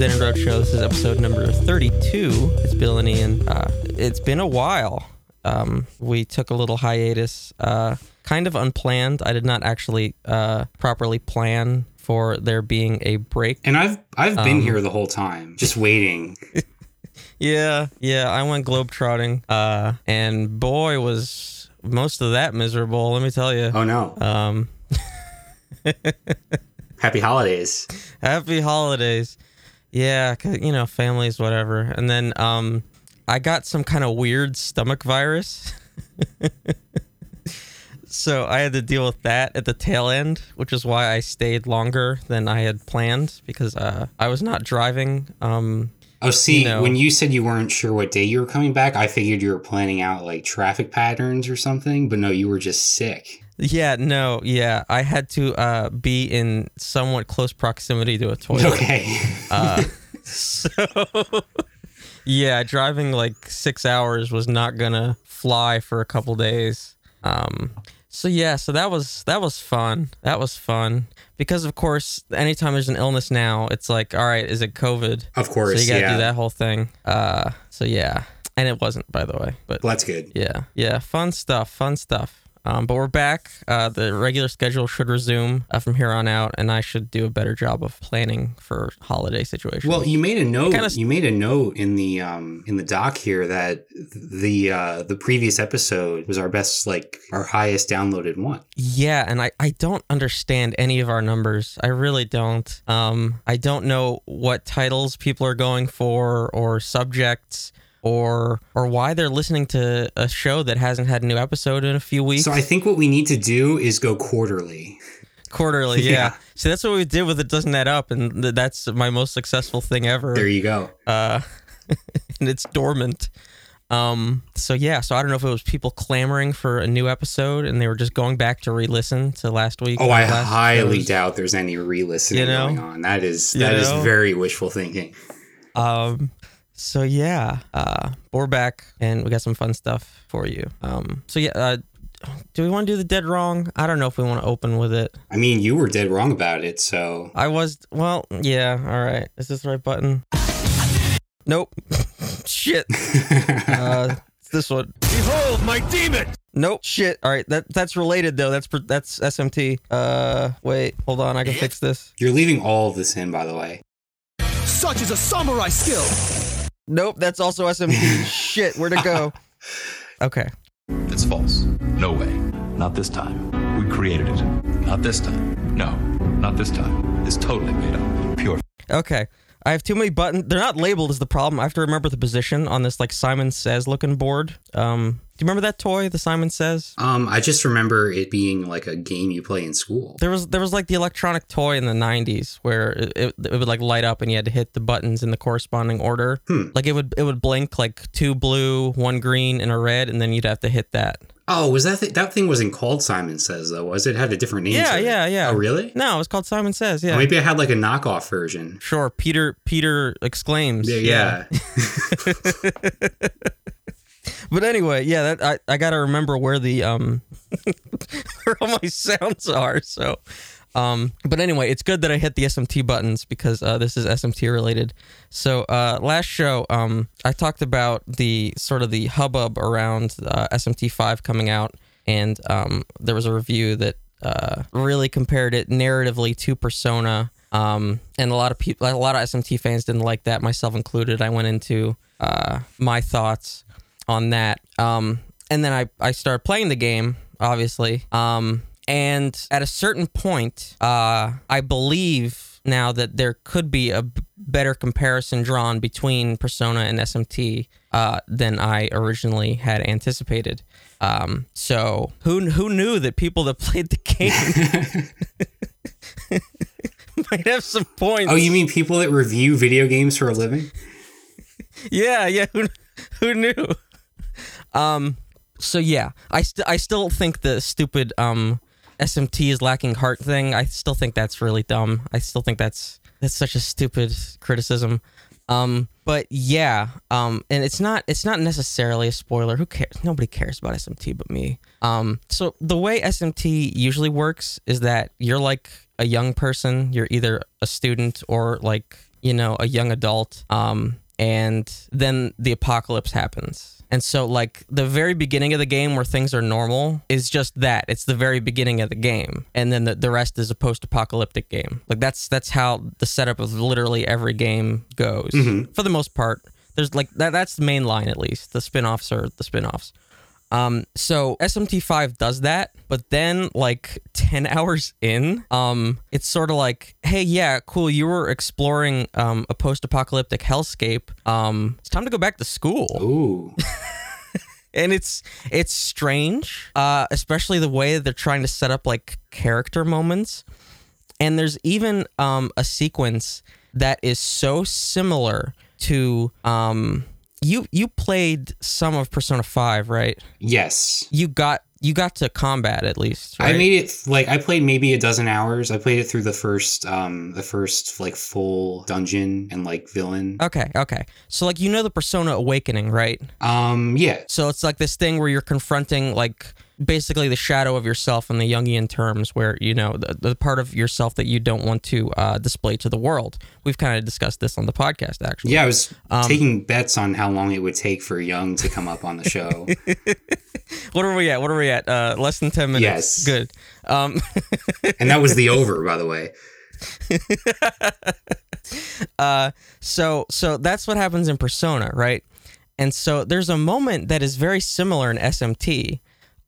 Hey, what's the Dead and Road Show. This is episode number 32. It's Bill and Ian. Uh, it's been a while. Um, we took a little hiatus, uh, kind of unplanned. I did not actually uh, properly plan for there being a break. And I've I've been Um, here the whole time, just waiting. Yeah, yeah, I went globetrotting, uh, and boy, was most of that miserable. Let me tell you. Oh no! Um, Happy holidays. Happy holidays. Yeah, you know, families, whatever. And then um, I got some kind of weird stomach virus. so I had to deal with that at the tail end, which is why I stayed longer than I had planned because uh, I was not driving. Um, Oh, see, You know. when you said you weren't sure what day you were coming back, I figured you were planning out like traffic patterns or something. But no, you were just sick. Yeah, no, yeah. I had to uh, be in somewhat close proximity to a toilet. Okay. Uh, so yeah, driving like six hours was not gonna fly for a couple days. Um, so yeah, so that was that was fun. That was fun because of course, anytime there's an illness now, it's like, all right, is it COVID? of course, So you gotta yeah. do that whole thing. Uh, so yeah, and it wasn't, by the way, but Well, that's good. yeah, yeah, fun stuff, fun stuff. Um, but we're back. Uh, the regular schedule should resume uh, from here on out, and I should do a better job of planning for holiday situations. Well, you made a note. kinda- you made a note in the um in the doc here that the uh the previous episode was our best, like our highest downloaded one. Yeah, and I, I don't understand any of our numbers. I really don't. Um, I don't know what titles people are going for or subjects or or why they're listening to a show that hasn't had a new episode in a few weeks. So I think what we need to do is go quarterly. Quarterly, yeah. Yeah. So that's what we did with it doesn't add up, and th- that's my most successful thing ever. There you go. uh, and it's dormant. Um, so yeah, so I don't know if it was people clamoring for a new episode and they were just going back to re-listen to last week. Oh, I highly show's. doubt there's any re-listening You know? going on. That is You that is know? very wishful thinking. Um, so yeah, uh, we're back and we got some fun stuff for you. Um, so yeah, uh, do we want to do the dead wrong? I don't know if we want to open with it. I mean, you were dead wrong about it, so I was well, yeah. All right, is this the right button? Nope. Shit. Uh, it's this one. Behold my demon! Nope. Shit. All right. That that's related though. That's that's SMT. Uh, wait. Hold on. I can fix this. you're leaving all of this in, by the way. Such is a samurai skill! Nope. That's also SMT. Shit. where to go? Okay. It's false. No way. Not this time. We created it. Not this time. No, not this time. It's totally made up. Pure. Okay. I have too many buttons. They're not labeled is the problem. I have to remember the position on this like Simon Says looking board. Um, do you remember that toy, the Simon Says? Um, I just remember it being like a game you play in school. There was there was like the electronic toy in the '90s where it, it, it would like light up and you had to hit the buttons in the corresponding order. Hmm. Like it would it would blink like two blue, one green, and a red, and then you'd have to hit that. Oh, was that th- that thing wasn't called Simon Says though? Was it? it had a different name? Yeah, yeah, yeah. Oh, really? No, it was called Simon Says. Yeah. Or maybe I had like a knockoff version. Sure. Peter Peter exclaims. Yeah, yeah. But anyway, yeah, that I, I gotta remember where the um where all my sounds are. So um but anyway, it's good that I hit the SMT buttons because uh, this is SMT related. So uh last show, um I talked about the sort of the hubbub around uh, SMT five coming out and um there was a review that uh really compared it narratively to Persona. Um, and a lot of people, a lot of SMT fans didn't like that, myself included. I went into uh, my thoughts on that. Um, and then I, I started playing the game, obviously. Um, and at a certain point, uh, I believe now that there could be a b- better comparison drawn between Persona and SMT uh, than I originally had anticipated. Um, so who who knew that people that played the game might have some points? Oh, you mean people that review video games for a living? Yeah, yeah. Who, who knew? Um. So yeah, I st- I still think the stupid um SMT is lacking heart thing. I still think that's really dumb. I still think that's that's such a stupid criticism. Um. But yeah. Um. And it's not it's not necessarily a spoiler. Who cares? Nobody cares about SMT but me. Um. So the way SMT usually works is that you're like a young person. You're either a student or like you know, a young adult. Um, and then the apocalypse happens. And so, like, the very beginning of the game where things are normal is just that. It's the very beginning of the game. And then the, the rest is a post apocalyptic game. Like, that's that's how the setup of literally every game goes mm-hmm. for the most part. There's like that, that's the main line, at least. The spin offs are the spin offs. Um, so SMT5 does that, but then like 10 hours in, um, it's sort of like, hey, yeah, cool, you were exploring um, a post-apocalyptic hellscape. Um, it's time to go back to school. Ooh. And it's it's strange, uh, especially the way they're trying to set up like character moments. And there's even um, a sequence that is so similar to um, you you played some of Persona 5, right? Yes. you got you got to combat at least. I made it like I played maybe a dozen hours. I played it through the first um the first like full dungeon and like villain. Okay, okay. So like you know the Persona Awakening, right? Um yeah. So it's like this thing where you're confronting like basically the shadow of yourself in the Jungian terms, where you know the, the part of yourself that you don't want to uh, display to the world. We've kind of discussed this on the podcast, actually. Yeah, I was Um, taking bets on how long it would take for Jung to come up on the show. What are we at? What are we at? Uh, less than ten minutes. Yes. Good. Um, and that was the over, by the way. uh, so so that's what happens in Persona, right? And so there's a moment that is very similar in SMT,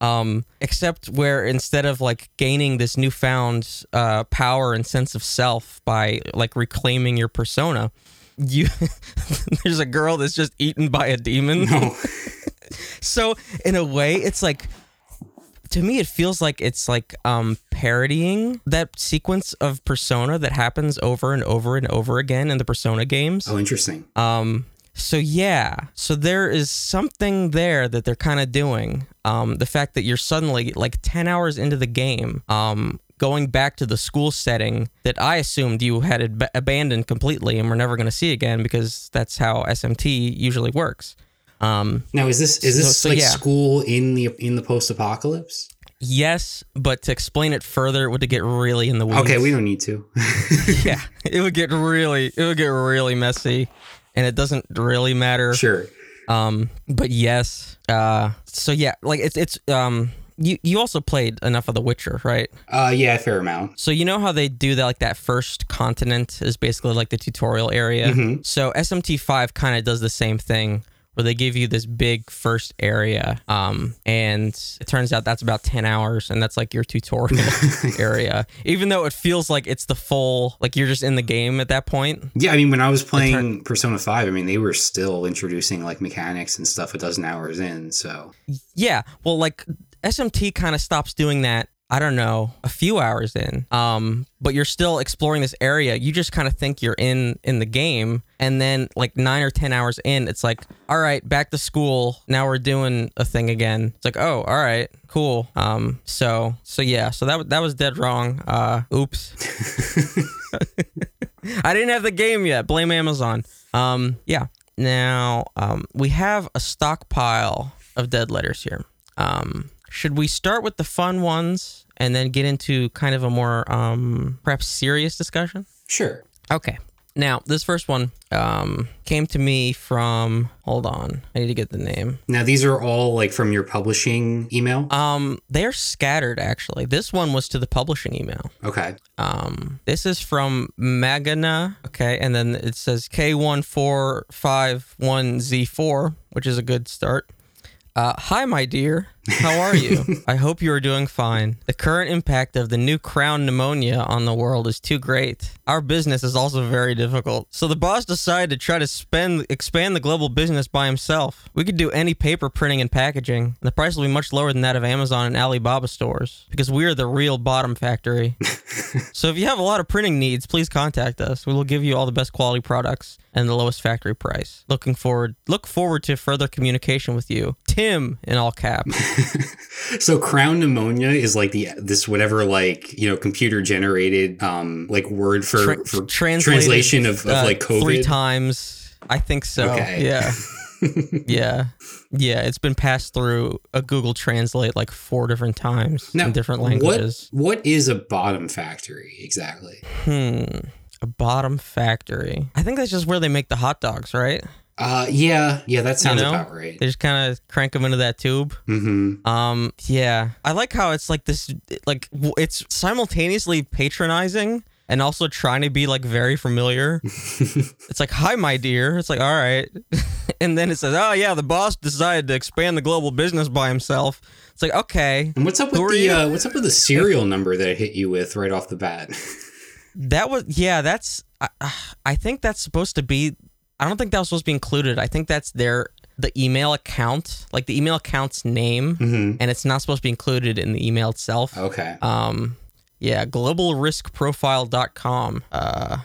um, except where instead of like gaining this newfound uh, power and sense of self by like reclaiming your persona, you there's a girl that's just eaten by a demon. No. So in a way, it's like to me, it feels like it's like um parodying that sequence of Persona that happens over and over and over again in the Persona games. Oh, interesting. Um, so yeah, so there is something there that they're kind of doing. Um, the fact that you're suddenly like ten hours into the game, um, going back to the school setting that I assumed you had ab- abandoned completely and we're never going to see again because that's how SMT usually works. Um, Now, is this is this So- so like yeah. school in the in the post apocalypse? yes, but to explain it further, it would get really in the weeds. Okay, we don't need to. yeah, it would get really, it would get really messy, and it doesn't really matter. sure. Um, but yes. Uh, so yeah, like it's it's um. You, you also played enough of The Witcher, right? Uh, yeah, a fair amount. So you know how they do that, like that first continent is basically like the tutorial area. Mhm. So SMT5 kind of does the same thing, where they give you this big first area, um, and it turns out that's about ten hours, and that's like your tutorial area. Even though it feels like it's the full, like you're just in the game at that point. Yeah, I mean, when I was playing Persona Five, I mean, they were still introducing like mechanics and stuff a dozen hours in. So Yeah, well, like SMT kind of stops doing that. I don't know, a few hours in. Um, but you're still exploring this area. You just kind of think you're in in the game, and then like nine or ten hours in, it's like, all right, back to school. Now we're doing a thing again. It's like, oh, all right, cool. Um, so so yeah, so that that was dead wrong. Uh, oops. I didn't have the game yet. Blame Amazon. Um, yeah. Now, um, we have a stockpile of dead letters here. Um, should we start with the fun ones and then get into kind of a more um, perhaps serious discussion? sure. Okay. Now, this first one um, came to me from. Hold on, I need to get the name. Now these are all like from your publishing email. Um, they're scattered actually. This one was to the publishing email. Okay. Um, this is from Magana. Okay, and then it says K1451Z4, which is a good start. Uh, hi, my dear. How are you? I hope you are doing fine. The current impact of the new crown pneumonia on the world is too great. Our business is also very difficult. So the boss decided to try to spend expand the global business by himself. We could do any paper printing and packaging. and The price will be much lower than that of Amazon and Alibaba stores because we are the real bottom factory. So if you have a lot of printing needs, please contact us. We will give you all the best quality products and the lowest factory price. Looking forward look forward to further communication with you. Tim in all caps. So crown pneumonia is like the this whatever like you know computer generated um like word for Tra- for translation of, of uh, like COVID. Three times. I think so. Okay. Yeah. yeah. Yeah. It's been passed through a Google Translate like four different times Now, in different languages. What what is a bottom factory exactly? Hmm. A bottom factory. I think that's just where they make the hot dogs, right? Uh, yeah, yeah, that sounds you know? about right. They just kind of crank them into that tube. Mm-hmm. Um, yeah, I like how it's like this, like it's simultaneously patronizing and also trying to be like very familiar. it's like, "Hi, my dear." It's like, "All right," and then it says, "Oh yeah, the boss decided to expand the global business by himself." It's like, okay, And what's up with the uh, what's up with the serial number that I hit you with right off the bat? that was yeah. That's I, I think that's supposed to be. I don't think that was supposed to be included. I think that's their the email account, like the email account's name, Mhm. and it's not supposed to be included in the email itself. Okay. Um, yeah, globalriskprofile.com. Uh,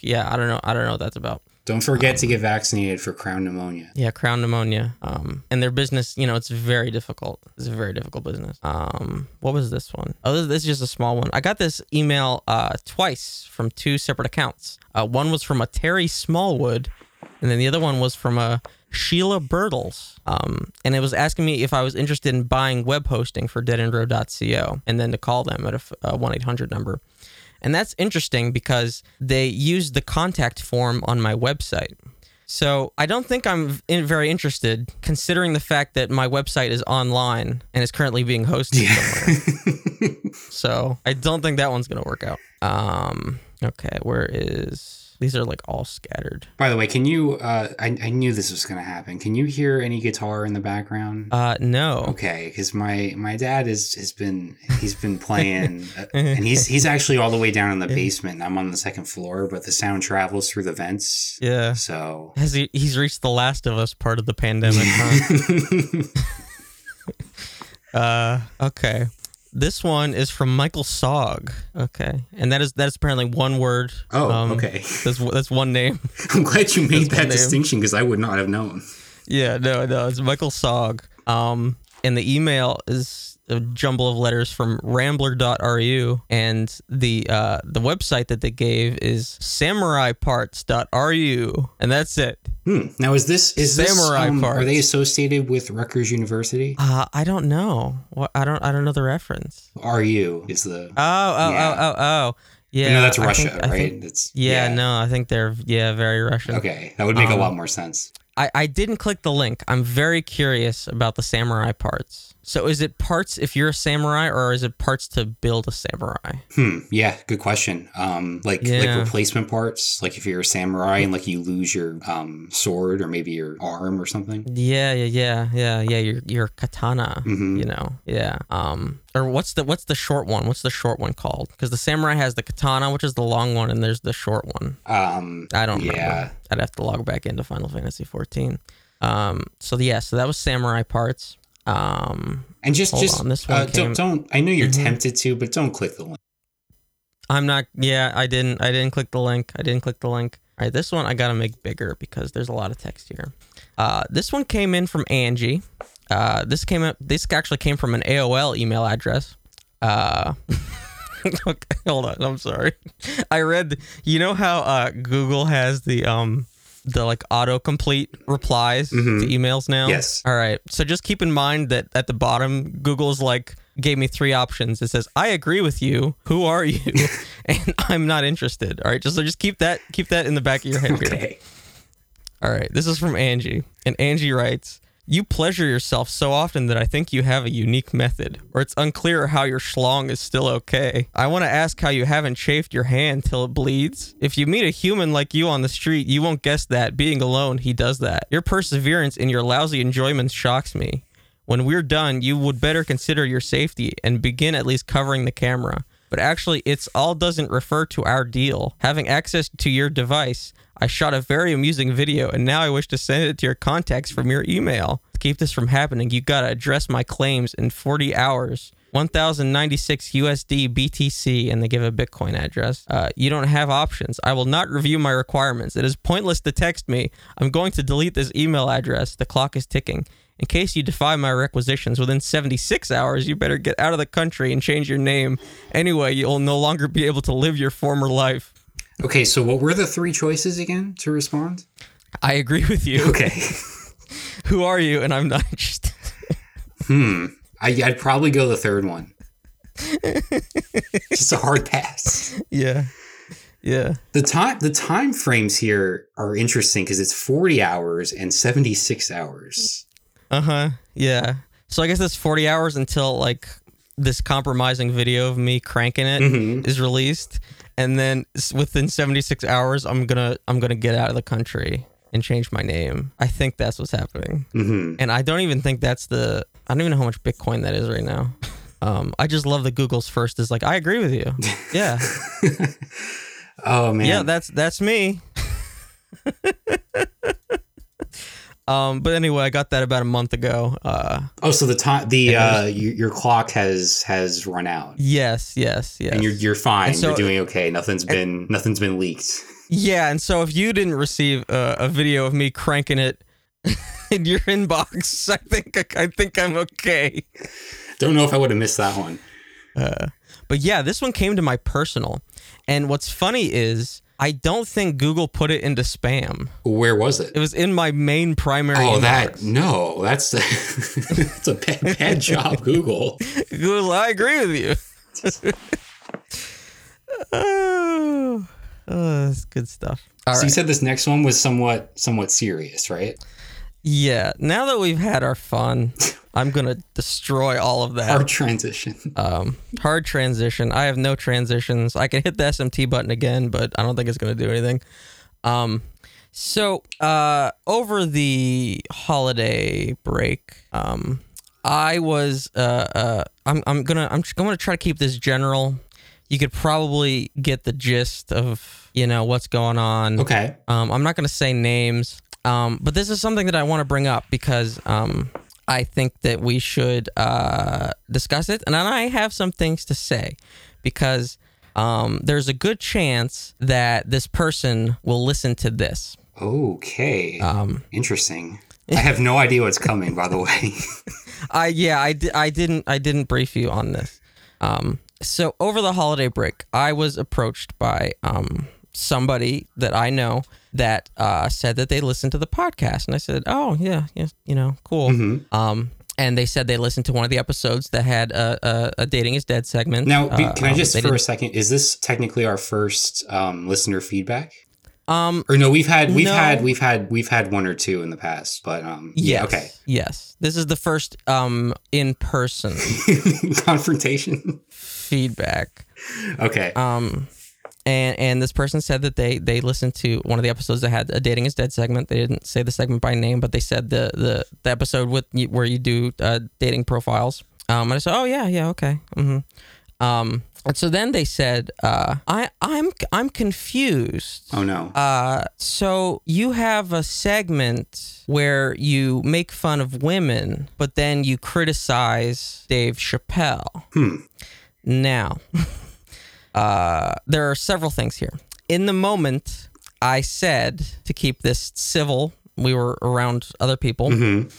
yeah, I don't know. I don't know what that's about. Don't forget to get vaccinated for crown pneumonia. Yeah, crown pneumonia. Um, and their business, you know, it's very difficult. It's a very difficult business. Um, what was this one? Oh, this, this is just a small one. I got this email uh twice from two separate accounts. Uh, one was from a Terry Smallwood, and then the other one was from a Sheila Birtles. Um, and it was asking me if I was interested in buying web hosting for deadendroad.co, and then to call them at a one eight hundred number. And that's interesting because they used the contact form on my website. So I don't think I'm in, very interested, considering the fact that my website is online and is currently being hosted somewhere. so I don't think that one's gonna work out. Um, okay, where is? These are like all scattered. By the way, can you? Uh, I, I knew this was to happen. Can you hear any guitar in the background? Uh, no. Okay, because my my dad is has been he's been playing, uh, and he's he's actually all the way down in the basement. I'm on the second floor, but the sound travels through the vents. Yeah. So. Has he? He's reached the Last of Us part of the pandemic. Huh? Uh, okay. This one is from Michael Sog. Okay, and that is that is apparently one word. oh, Um, okay. That's that's one name. I'm glad you made that distinction because I would not have known. Yeah, no, no, it's Michael Sog. Um, and the email is a jumble of letters from rambler.ru and the uh the website that they gave is samuraiparts.ru and that's it. Hmm. Now, is this is this Samurai um, parts. are they associated with Rutgers University? Uh I don't know. I don't I don't know the reference. RU is the. Oh, oh, Yeah. oh, oh, oh. Yeah. no, that's Russia, think- right? think- It's yeah, yeah. no, I think they're yeah, very Russian. Okay, that would make a Um, lot more sense. I, I didn't click the link. I'm very curious about the samurai parts. So is it parts if you're a samurai or is it parts to build a samurai? Hmm. Yeah. Good question. Um, like Yeah. like replacement parts. Like if you're a samurai and like you lose your um sword or maybe your arm or something. Yeah, yeah, yeah, yeah, yeah. Your your katana, Mhm. you know, yeah. Um, or what's the what's the short one? What's the short one called? Because the samurai has the katana, which is the long one, and there's the short one. Um. I don't Yeah. remember. I'd have to log back into Final Fantasy 14. Um, so yeah, so that was samurai parts. Um, And just just on, this uh, don't don't. I know you're Mhm. tempted to, but don't click the link. I'm not. Yeah, I didn't. I didn't click the link. I didn't click the link. All right, this one I gotta make bigger because there's a lot of text here. Uh, this one came in from Angie. Uh, this came up. This actually came from an AOL email address. Uh, okay, hold on. I'm sorry. I read. You know how uh, Google has the um the like autocomplete replies to mm-hmm. emails now. Yes. All right. So just keep in mind that at the bottom, Google's like gave me three options. It says, "I agree with you. Who are you?" and I'm not interested. All right. Just so just keep that keep that in the back of your head here. Okay. All right. This is from Angie, and Angie writes. You pleasure yourself so often that I think you have a unique method, or it's unclear how your schlong is still okay. I want to ask how you haven't chafed your hand till it bleeds. If you meet a human like you on the street, you won't guess that, being alone, he does that. Your perseverance in your lousy enjoyments shocks me. When we're done, you would better consider your safety and begin at least covering the camera. But actually, it's all doesn't refer to our deal. Having access to your device, I shot a very amusing video and now I wish to send it to your contacts from your email. To keep this from happening, you gotta address my claims in 40 hours. 1096 USD BTC, and they give a Bitcoin address. Uh, you don't have options. I will not review my requirements. It is pointless to text me. I'm going to delete this email address. The clock is ticking. In case you defy my requisitions within 76 hours, you better get out of the country and change your name. Anyway, you'll no longer be able to live your former life. Okay. So what were the three choices again to respond? I agree with you. Okay. Who are you? And I'm not interested. hmm. I, I'd probably go the third one. Just a hard pass. yeah. Yeah. The time the time frames here are interesting because it's 40 hours and 76 hours. Uh huh. Yeah. So I guess that's 40 hours until like this compromising video of me cranking it is Mhm. released, and then within 76 hours, I'm gonna I'm gonna get out of the country and change my name. I think that's what's happening, hmm and I don't even think that's the I don't even know how much Bitcoin that is right now. Um, I just love that Google's first is like I agree with you. Yeah. Oh man. Yeah, that's that's me. um, but anyway, I got that about a month ago. Uh, oh, so the time the And uh your, your clock has has run out. yes, yes, yes. And you're you're fine. So- you're doing okay. Nothing's been nothing's been leaked. yeah, and so if you didn't receive a, a video of me cranking it in your inbox, I think I think I'm okay. Don't know if I would have missed that one. But yeah, this one came to my personal, and what's funny is I don't think Google put it into spam. Where was it? It was in my main primary. Oh, inbox. that no, that's that's a bad, bad job, Google. Google, I agree with you. oh, oh, that's good stuff. All so right. you said this next one was somewhat somewhat serious, right? yeah. Now that we've had our fun, I'm gonna destroy all of that. Hard transition. Um, hard transition. I have no transitions. I can hit the SMT button again, but I don't think it's gonna do anything. Um, so uh, over the holiday break, um, I was uh, uh, I'm I'm gonna I'm gonna try to keep this general. You could probably get the gist of you know what's going on. Okay. Um, I'm not going to say names, um, but this is something that I want to bring up because um, I think that we should uh, discuss it, and I have some things to say because um, there's a good chance that this person will listen to this. Okay. Um, Interesting. I have no idea what's coming, by the way. I yeah, I, di- I didn't I didn't brief you on this. Um, so over the holiday break, I was approached by um somebody that I know that uh, said that they listened to the podcast, and I said, "Oh yeah, yeah, you know, cool." Um, and they said they listened to one of the episodes that had a, a, a dating is dead segment. now, Uh, can I um, just they for a second? Is this technically our first um, listener feedback? um Or no, we've had we've No. had we've had we've had one or two in the past, but um, yes, yeah, okay. yes, this is the first um in person Confrontation. feedback. Okay. Um, and and this person said that they they listened to one of the episodes that had a dating is dead segment. They didn't say the segment by name, but they said the the, the episode with where you do uh, dating profiles. Um, and I said, oh yeah, yeah, okay. hmm Um, and so then they said, uh, I I'm I'm confused. oh no. Uh, so you have a segment where you make fun of women, but then you criticize Dave Chappelle. Hmm. Now, uh, there are several things here. In the moment, I said to keep this civil. We were around other people. Mhm.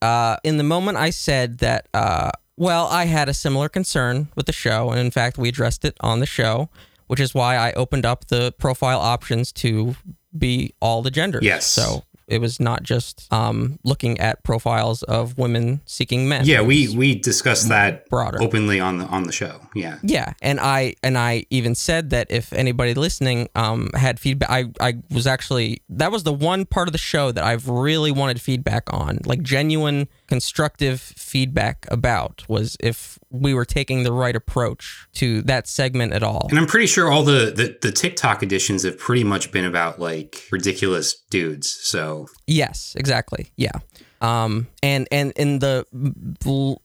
Uh, in the moment, I said that. Uh, well, I had a similar concern with the show, and in fact, we addressed it on the show, which is why I opened up the profile options to be all the genders. Yes. So it was not just um, looking at profiles of women seeking men. Yeah, we we discussed that broader. openly on the on the show. Yeah. Yeah, and I and I even said that if anybody listening um, had feedback, I I was actually that was the one part of the show that I've really wanted feedback on, like genuine constructive feedback about was if we were taking the right approach to that segment at all. And I'm pretty sure all the, the the TikTok editions have pretty much been about like ridiculous dudes. So Yes, exactly. Yeah. Um, and and in the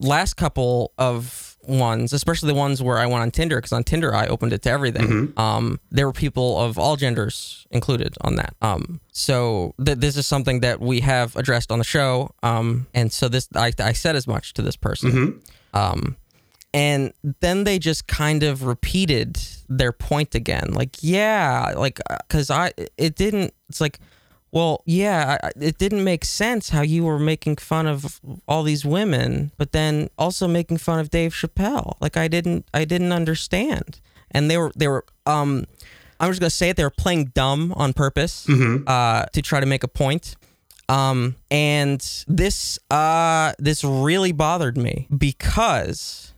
last couple of ones, especially the ones where I went on Tinder, because on Tinder I opened it to everything. Um, there were people of all genders included on that. Um, so th- this is something that we have addressed on the show. Um, and so this I, I said as much to this person. Um, and then they just kind of repeated their point again like yeah like because i it didn't it's like well yeah I- it didn't make sense how you were making fun of all these women but then also making fun of dave chappelle. Like i didn't i didn't understand. And they were they were um i'm just gonna say it they were playing dumb on purpose uh to try to make a point. Um and this uh this really bothered me because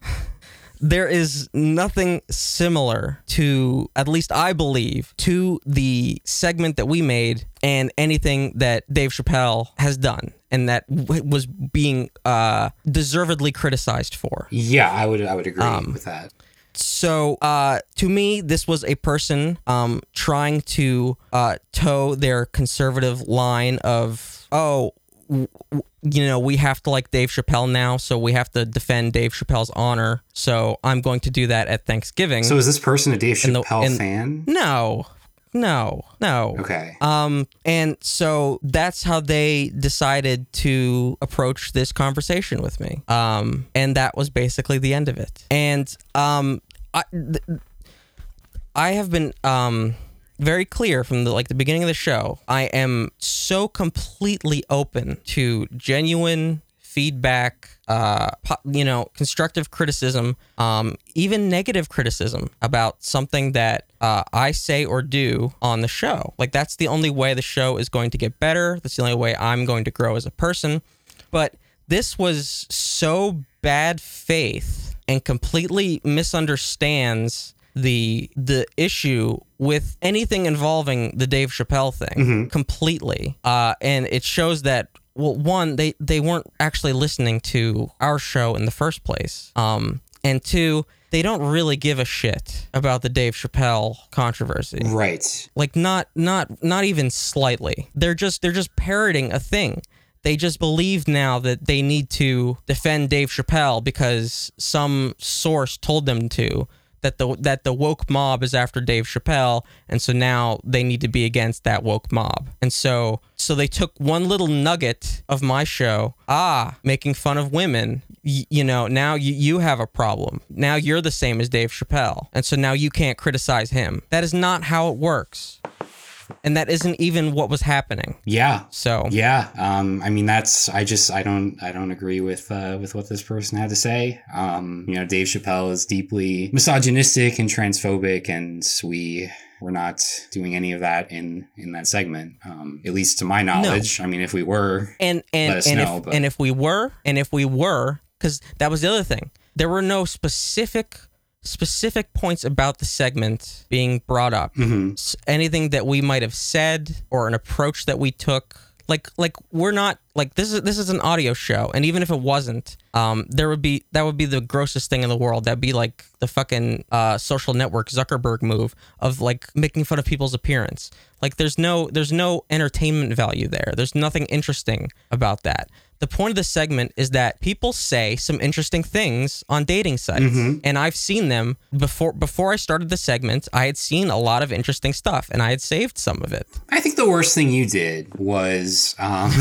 there is nothing similar to, at least I believe, to the segment that we made and anything that Dave Chappelle has done and that w- was being uh, deservedly criticized for. Yeah, I would I would agree Um, with that. So, uh, to me, this was a person um, trying to uh, toe their conservative line of, oh, you know, we have to like Dave Chappelle now, so we have to defend Dave Chappelle's honor. So I'm going to do that at Thanksgiving. So is this person a Dave And the- Chappelle and- fan? no, no, no. Okay. Um, and so that's how they decided to approach this conversation with me. Um, and that was basically the end of it. And um, I, th- I have been um very clear from the like the beginning of the show. I am so completely open to genuine feedback, uh, you know, constructive criticism, um, even negative criticism about something that uh, I say or do on the show. Like that's the only way the show is going to get better. That's the only way I'm going to grow as a person. But this was so bad faith and completely misunderstands the the issue with anything involving the Dave Chappelle thing completely. Uh, and it shows that well, one they they weren't actually listening to our show in the first place. Um, and two, they don't really give a shit about the Dave Chappelle controversy right. like not not not even slightly they're just they're just parroting a thing they just believe now that they need to defend Dave Chappelle because some source told them to that the that the woke mob is after Dave Chappelle and so now they need to be against that woke mob. And so so they took one little nugget of my show, ah, making fun of women. Y- you know, now you, you have a problem. Now you're the same as Dave Chappelle. And so now you can't criticize him. That is not how it works. And that isn't even what was happening. Yeah. So Yeah. Um, I mean, that's I just I don't I don't agree with uh, with what this person had to say. Um, you know, Dave Chappelle is deeply misogynistic and transphobic, and we we're not doing any of that in in that segment. Um, at least to my knowledge. no. I mean, if we were, and and let us and know, if and if we were and if we were because that was the other thing there were no specific specific points about the segment being brought up. Mm-hmm. Anything that we might have said or an approach that we took. Like like we're not like this is this is an audio show and even if it wasn't um there would be that would be the grossest thing in the world. That'd be like the fucking uh social network zuckerberg move of like making fun of people's appearance. Like there's no there's no entertainment value there. There's nothing interesting about that the point of the segment is that people say some interesting things on dating sites. And i've seen them before before i started the segment i had seen a lot of interesting stuff and i had saved some of it. I think the worst thing you did was, um,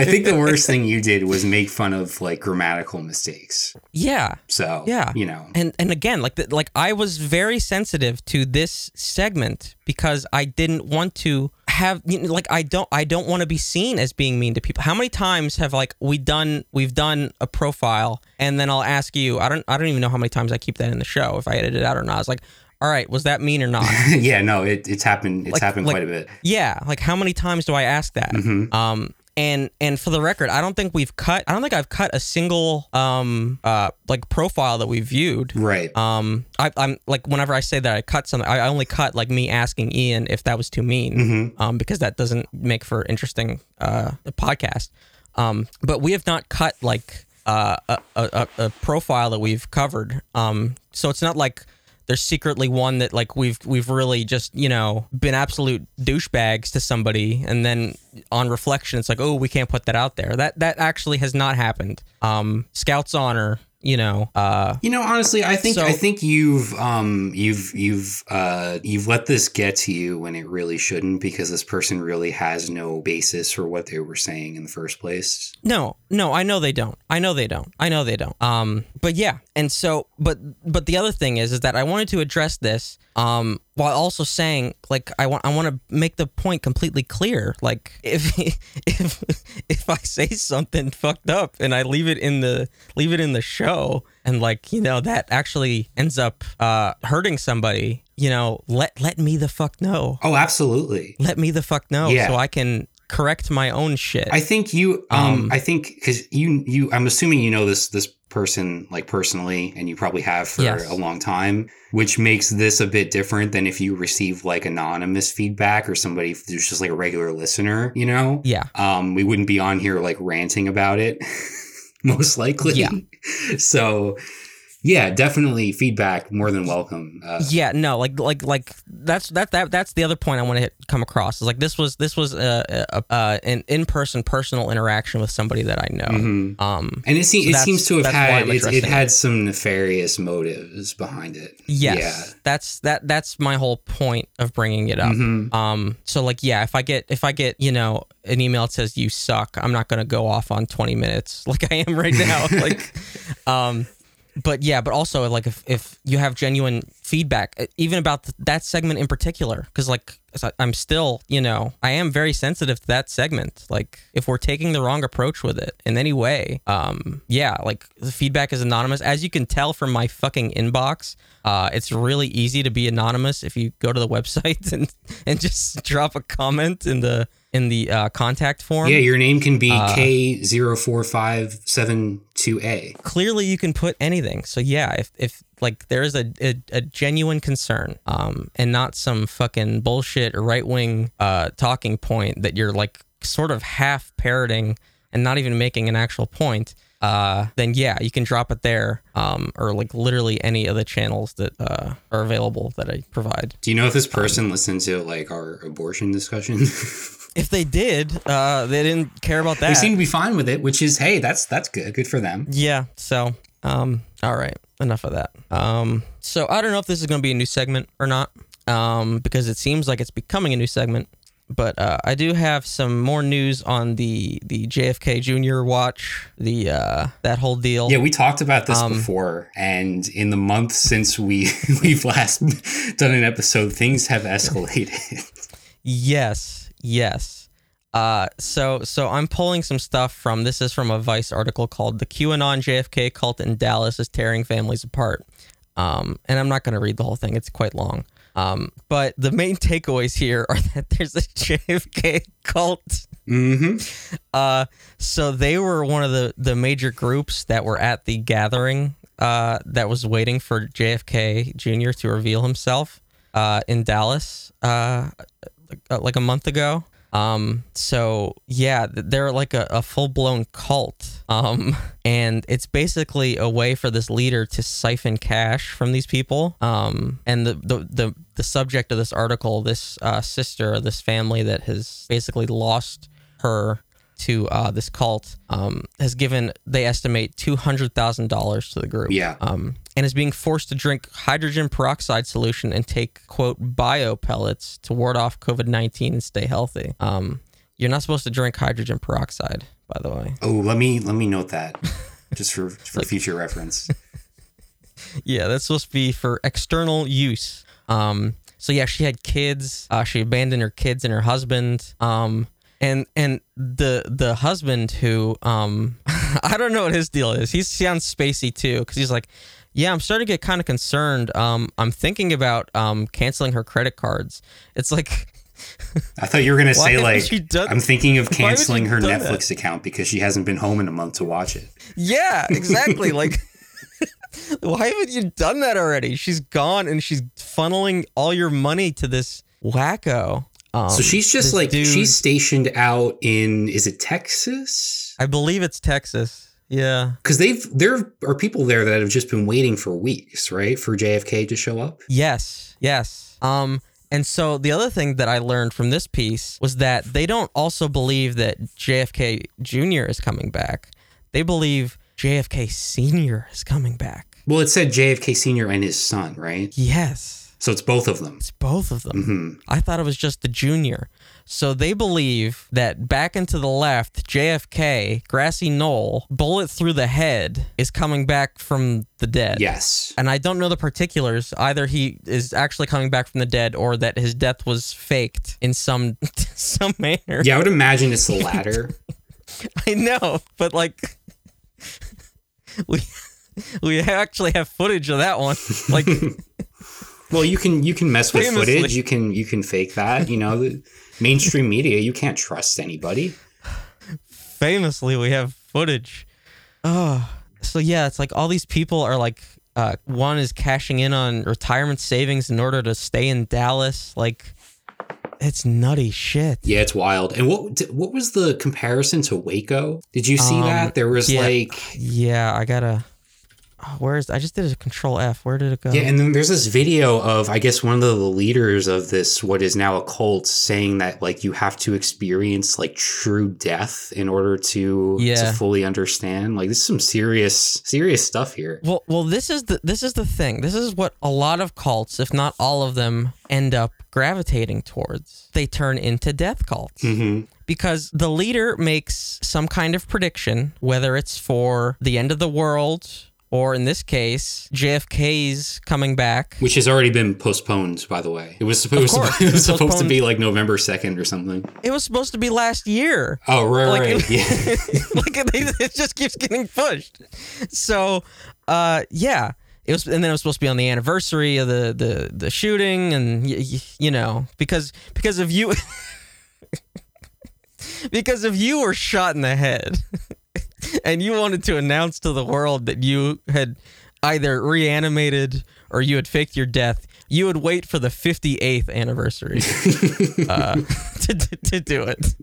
I think the worst thing you did was make fun of like grammatical mistakes. yeah. So Yeah. you know, and and again like the, like I was very sensitive to this segment because I didn't want to have you know, like I don't I don't want to be seen as being mean to people. How many times have like we done we've done a profile and then I'll ask you I don't I don't even know how many times I keep that in the show if I edit it out or not. I was like, all right, was that mean or not? yeah, no, it, it's happened. It's Like- happened like- quite a bit. Yeah, like how many times do I ask that? Um, and and for the record, I don't think we've cut. I don't think I've cut a single um uh like profile that we viewed. Right. Um, I, I'm like whenever I say that I cut something, I only cut like me asking Ian if that was too mean, um, because that doesn't make for interesting uh podcast. Um, but we have not cut like uh, a, a, a a profile that we've covered. Um, so it's not like there's secretly one that like we've we've really just you know been absolute douchebags to somebody, and then on reflection, it's like oh we can't put that out there. That that actually has not happened. Um, Scouts honor, you know. Uh, You know, honestly, I think So- I think you've um you've you've uh you've let this get to you when it really shouldn't because this person really has no basis for what they were saying in the first place. No, no, I know they don't. I know they don't. I know they don't. Um, but yeah, and so, but but the other thing is, is that I wanted to address this, um, while also saying, like, I want I want to make the point completely clear. Like, if if if I say something fucked up and I leave it in the leave it in the show, and like you know that actually ends up uh hurting somebody, you know, let let me the fuck know. Oh, absolutely. Let me the fuck know Yeah. so I can correct my own shit. I think you um, I think cuz you you I'm assuming you know this this person like personally, and you probably have for Yes. a long time, which makes this a bit different than if you receive like anonymous feedback or somebody who's just like a regular listener, you know? Yeah. Um, we wouldn't be on here like ranting about it, most likely. Yeah. so, yeah, definitely feedback more than welcome. Uh, Yeah, no, like like like that's that that that's the other point I want to hit, come across is like this was this was a, a, a an in person personal interaction with somebody that I know. mhm. Um, And it, se- So it seems to have had it, it had some nefarious motives behind it. yes, that's that that's my whole point of bringing it Yeah. up. Mhm. Um, so like yeah, if I get if I get you know an email that says you suck, I'm not gonna go off on 20 minutes like I am right now. like, um, but yeah, but also like if if you have genuine feedback, even about th- that segment in particular, because like I'm still you know I am very sensitive to that segment. Like if we're taking the wrong approach with it in any way, um, yeah, like the feedback is anonymous. As you can tell from my fucking inbox, uh, it's really easy to be anonymous if you go to the website and and just drop a comment in the in the uh, contact form. Yeah, your name can be Uh, K04572A. clearly you can put anything. So yeah, if if like there is a, a, a genuine concern, um, and not some fucking bullshit right wing uh talking point that you're like sort of half parroting and not even making an actual point, uh, then yeah, you can drop it there, um, or like literally any of the channels that uh are available that I provide. Do you know if Um, this person listened to like our abortion discussion? If they did, uh, they didn't care about that. they seem to be fine with it, which is hey, that's that's good. Good for them. Yeah. So, um, all right, enough of that. Um, so I don't know if this is going to be a new segment or not, um, because it seems like it's becoming a new segment. But uh, I do have some more news on the the JFK Jr. watch, the uh, that whole deal. Yeah, we talked about this Um, before, and in the month since we we've last done an episode, things have escalated. Yes, yes. Uh, so so I'm pulling some stuff from this is from a Vice article called "The QAnon JFK Cult in Dallas is Tearing Families Apart," um, and I'm not going to read the whole thing; it's quite long. Um, but the main takeaways here are that there's a JFK cult. Mm-hmm. Uh, so they were one of the the major groups that were at the gathering uh, that was waiting for JFK Jr. to reveal himself uh, in Dallas uh, like, like a month ago. Um, so yeah, they're like a, a full blown cult. Um, and it's basically a way for this leader to siphon cash from these people. Um, and the, the, the, the subject of this article, this uh, sister, this family that has basically lost her to uh, this cult, um, has given, they estimate $200,000 to the group Yeah. um, and is being forced to drink hydrogen peroxide solution and take quote bio pellets to ward off COVID nineteen and stay healthy. Um, you're not supposed to drink hydrogen peroxide, by the way. Oh, let me let me note that just for for future reference. Yeah, that's supposed to be for external use. Um, so yeah, she had kids. Uh, she abandoned her kids and her husband. Um, and and the the husband who um, I don't know what his deal is. He sounds spacey too because he's like, yeah, I'm starting to get kind of concerned. Um, I'm thinking about um canceling her credit cards. It's like. I thought you were gonna say like done- I'm thinking of Why haven't you canceling her Netflix account because she hasn't been home in a month to watch it. Yeah, exactly. like, why haven't you done that already? She's gone and she's funneling all your money to this wacko. Um, So she's just like dude- she's stationed out in is it Texas? I believe it's Texas. Yeah. Because they've there are people there that have just been waiting for weeks, right, for JFK to show up. Yes. Yes. Um. And so the other thing that I learned from this piece was that they don't also believe that JFK Jr. is coming back. They believe JFK Sr. is coming back. Well, it said JFK Senior and his son, right? Yes. So it's both of them. It's both of them. hmm I thought it was just the junior. So they believe that back into the left, JFK, grassy knoll, bullet through the head, is coming back from the dead. Yes. And I don't know the particulars. Either he is actually coming back from the dead or that his death was faked in some some manner. Yeah, I would imagine it's the latter. I know, but like we we actually have footage of that one. Like Well, you can you can mess with Famously. footage. You can you can fake that. You know, the mainstream media. You can't trust anybody. famously we have footage. Oh, so yeah, it's like all these people are like uh, one is cashing in on retirement savings in order to stay in Dallas. Like it's nutty shit. Yeah, it's wild. And what what was the comparison to Waco? Did you see Um, that? There was yeah. like Yeah, I gotta. Oh, where's I just did a control F. Where did it go? Yeah, and then there's this video of I guess one of the leaders of this what is now a cult saying that like you have to experience like true death in order to Yeah. to fully understand. Like this is some serious serious stuff here. Well, well, this is the this is the thing. This is what a lot of cults, if not all of them, end up gravitating towards. They turn into death cults. hmm because the leader makes some kind of prediction, whether it's for the end of the world or in this case, JFK's coming back. Which has already been postponed, by the way. It was supposed it was supposed to be like November second or something. It was supposed to be last year. Oh right, Like, right, yeah. like it, it just keeps getting pushed. So, uh, yeah. It was, and then it was supposed to be on the anniversary of the the, the shooting, and y- y- you know, because because of you, because if you were shot in the head, and you wanted to announce to the world that you had either reanimated or you had faked your death, you would wait for the 58th anniversary uh, to, to, to do it.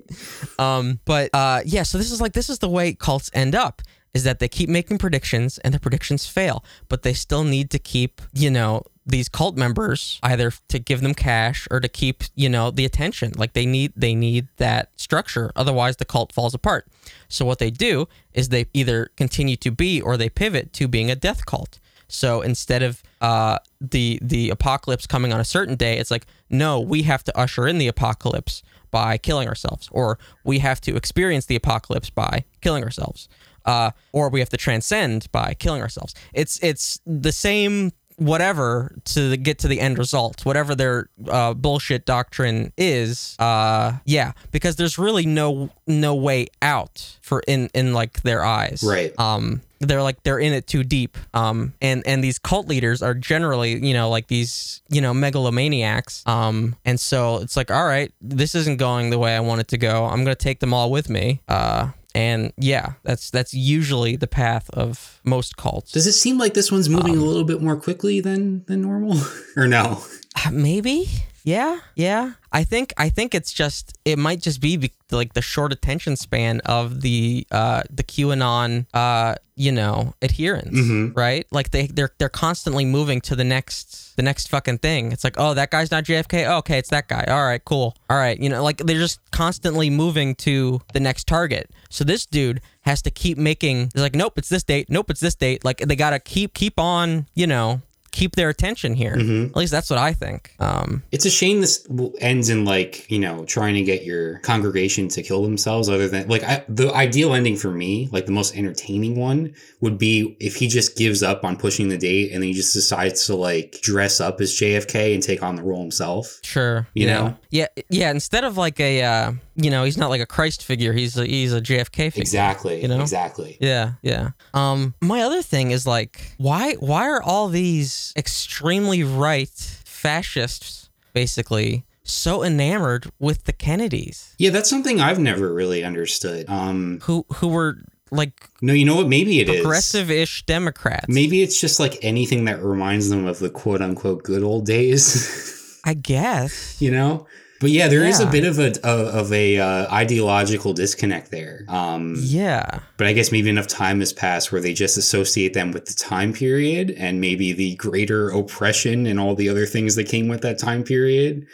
Um, but uh, yeah, so this is like this is the way cults end up is that they keep making predictions and the predictions fail, but they still need to keep, you know, these cult members either to give them cash or to keep, you know, the attention. Like they need they need that structure. Otherwise the cult falls apart. So what they do is they either continue to be or they pivot to being a death cult. So instead of uh, the the apocalypse coming on a certain day, it's like no, we have to usher in the apocalypse by killing ourselves, or we have to experience the apocalypse by killing ourselves, uh, or we have to transcend by killing ourselves. It's it's the same whatever to get to the end result, whatever their uh, bullshit doctrine is. Uh, yeah, because there's really no no way out for in in like their eyes. Right. Um, they're like they're in it too deep. Um, and and these cult leaders are generally you know like these you know megalomaniacs. Um, and so it's like all right, this isn't going the way I want it to go. I'm gonna take them all with me. Uh. And yeah, that's that's usually the path of most cults. Does it seem like this one's moving Um, a little bit more quickly than than normal, or no? Uh, Maybe. Yeah. Yeah. I think I think it's just it might just be, be like the short attention span of the uh the QAnon uh you know adherents, right? Like they they're they're constantly moving to the next the next fucking thing. It's like, "Oh, that guy's not JFK. Oh, okay, it's that guy. All right, cool. All right." You know, like they're just constantly moving to the next target. So this dude has to keep making it's like, "Nope, it's this date. Nope, it's this date." Like they got to keep keep on, you know, keep their attention here. At least that's what I think. Um, It's a shame this ends in like you know trying to get your congregation to kill themselves. Other than like I, the ideal ending for me, like the most entertaining one, would be if he just gives up on pushing the date and then he just decides to like dress up as JFK and take on the role himself. sure. You yeah. know? Yeah. Yeah. Instead of like a, uh, you know, he's not like a Christ figure. He's a, he's a JFK figure. Exactly. You know? Exactly. Yeah, yeah. Um, my other thing is like, why why are all these extremely right fascists basically so enamored with the Kennedys, Yeah, that's something I've never really understood. Um, who who were like no, you know what? Maybe it is progressive-ish Democrats? Maybe it's just like anything that reminds them of the quote unquote good old days. I guess. you know but yeah there is a bit of a of, of a uh, ideological disconnect there um Yeah. but i guess maybe enough time has passed where they just associate them with the time period and maybe the greater oppression and all the other things that came with that time period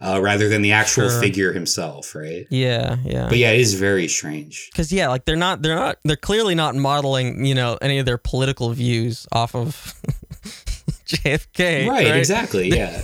uh, rather than the actual Sure. figure himself right Yeah, yeah. but yeah it is very strange Cause yeah, like they're not, they're not, they're clearly not modeling, you know, any of their political views off of JFK. right, exactly yeah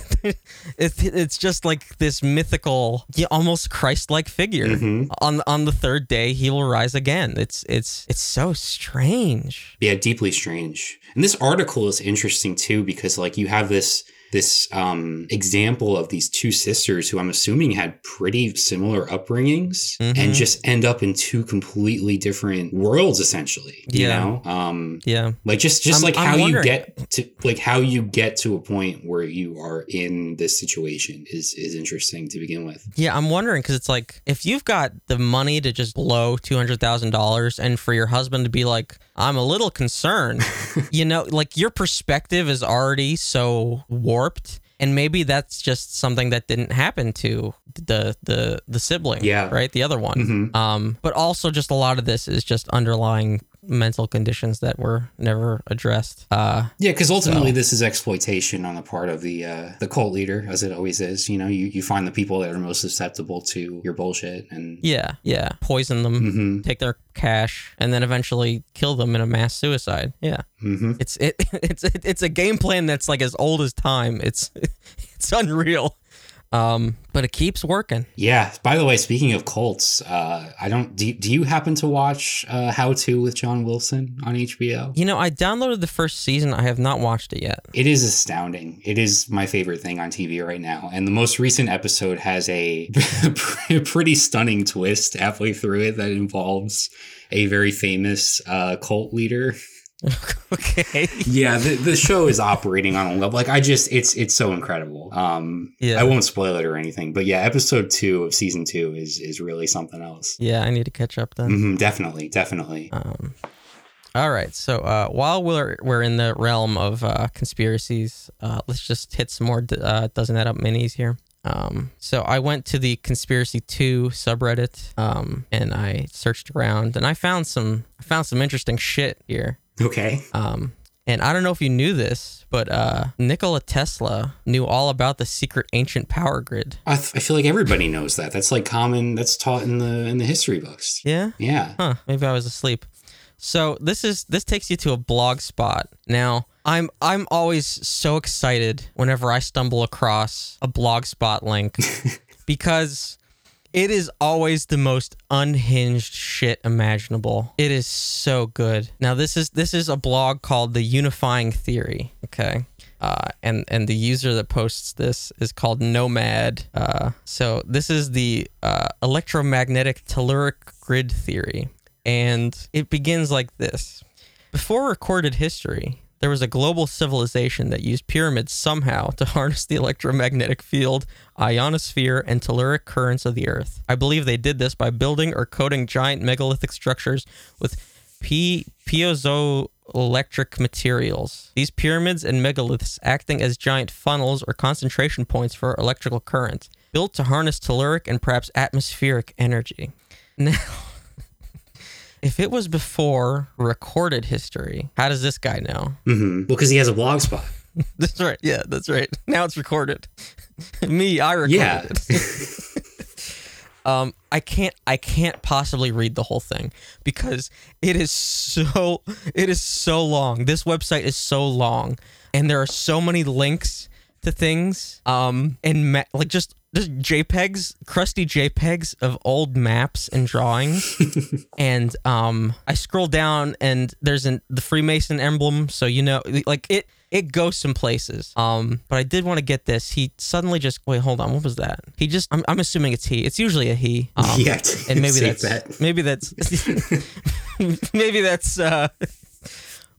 It's it's just like this mythical, almost Christ-like figure. Mm-hmm. On on the third day, he will rise again. It's it's it's so strange. Yeah, deeply strange. And this article is interesting too because like you have this this um, example of these two sisters who I'm assuming had pretty similar upbringings Mhm. and just end up in two completely different worlds, essentially. You Yeah. know, um, Yeah. like just just I'm- like how you get to like how you get to a point where you are in this situation is is interesting to begin with. Yeah, I'm wondering because it's like if you've got the money to just blow two hundred thousand dollars, and for your husband to be like, "I'm a little concerned," you know, like your perspective is already so warped, and maybe that's just something that didn't happen to the the the sibling, Yeah. right, the other one. Mhm. Um, but also just a lot of this is just underlying mental conditions that were never addressed. Uh, Yeah, because ultimately So- this is exploitation on the part of the uh, the cult leader, as it always is. You know, you, you find the people that are most susceptible to your bullshit, and yeah, yeah, poison them. hmm Take their cash and then eventually kill them in a mass suicide. Yeah. hmm It's it it's it, it's a game plan that's like as old as time. It's it's unreal. Um, but it keeps working. yeah. By the way, speaking of cults, uh, I don't. Do, do you happen to watch uh, How to with John Wilson on HBO? You know, I downloaded the first season. I have not watched it yet. It is astounding. It is my favorite thing on TV right now. And the most recent episode has a pretty stunning twist halfway through it that involves a very famous uh, cult leader. okay. Yeah, the, the show is operating on a level like I just it's it's so incredible. Um Yeah. I won't spoil it or anything, but yeah, episode 2 of season 2 is is really something else. Yeah, I need to catch up then. hmm definitely, definitely. Um, all right. So uh, while we're we're in the realm of uh, conspiracies, uh, let's just hit some more. Uh, doesn't add up minis here. Um, so I went to the conspiracy two subreddit, um, and I searched around, and I found some I found some interesting shit here. Okay. Um, and I don't know if you knew this, but uh, Nikola Tesla knew all about the secret ancient power grid. I, th- I feel like everybody knows that. That's like common that's taught in the in the history books. Yeah. Yeah. Huh, maybe I was asleep. So this is this takes you to a blog spot. Now, I'm I'm always so excited whenever I stumble across a blog spot link because it is always the most unhinged shit imaginable. It is so good. Now this is this is a blog called The Unifying Theory, okay? Uh, and and the user that posts this is called Nomad. Uh, so this is the uh, electromagnetic telluric grid theory, and it begins like this: Before recorded history, there was a global civilization that used pyramids somehow to harness the electromagnetic field, ionosphere, and telluric currents of the Earth. I believe they did this by building or coating giant megalithic structures with P- piezoelectric materials. These pyramids and megaliths acting as giant funnels or concentration points for electrical current, built to harness telluric and perhaps atmospheric energy. Now, if it was before recorded history, how does this guy know? hmm Well, because he has a blog spot. That's right. Yeah, that's right. Now it's recorded. Me, I recorded Yeah. it. um, I can't. I can't possibly read the whole thing because it is so. It is so long. This website is so long, and there are so many links to things. Um, and ma- like just just JPEGs, crusty JPEGs of old maps and drawings. and um, I scroll down, and there's an the Freemason emblem, so you know, like it. It goes some places. Um, but I did want to get this. He suddenly just wait. Hold on. What was that? He just. I'm, I'm assuming it's he. It's usually a he. Um, yeah. and maybe that's bet. maybe that's maybe that's uh,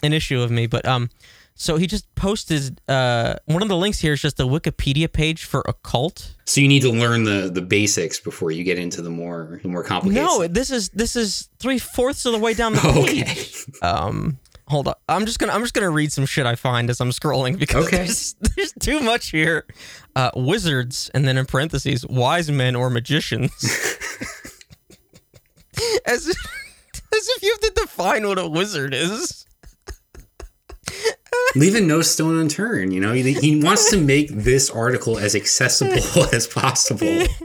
an issue of me. But um, so he just posted uh one of the links here is just a Wikipedia page for a cult. So you need to learn the the basics before you get into the more the more complicated. No, this is this is three fourths of the way down the page. Okay. Um, hold on. I'm just gonna I'm just gonna read some shit I find as I'm scrolling because Okay. there's, there's too much here. Uh, wizards, and then in parentheses, wise men or magicians. as if, as if you have to define what a wizard is. Leaving no stone unturned. You know, he, he wants to make this article as accessible as possible.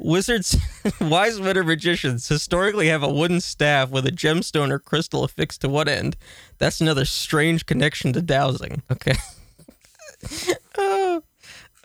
Wizards, wise men or magicians historically have a wooden staff with a gemstone or crystal affixed to one end. That's another strange connection to dowsing. Okay.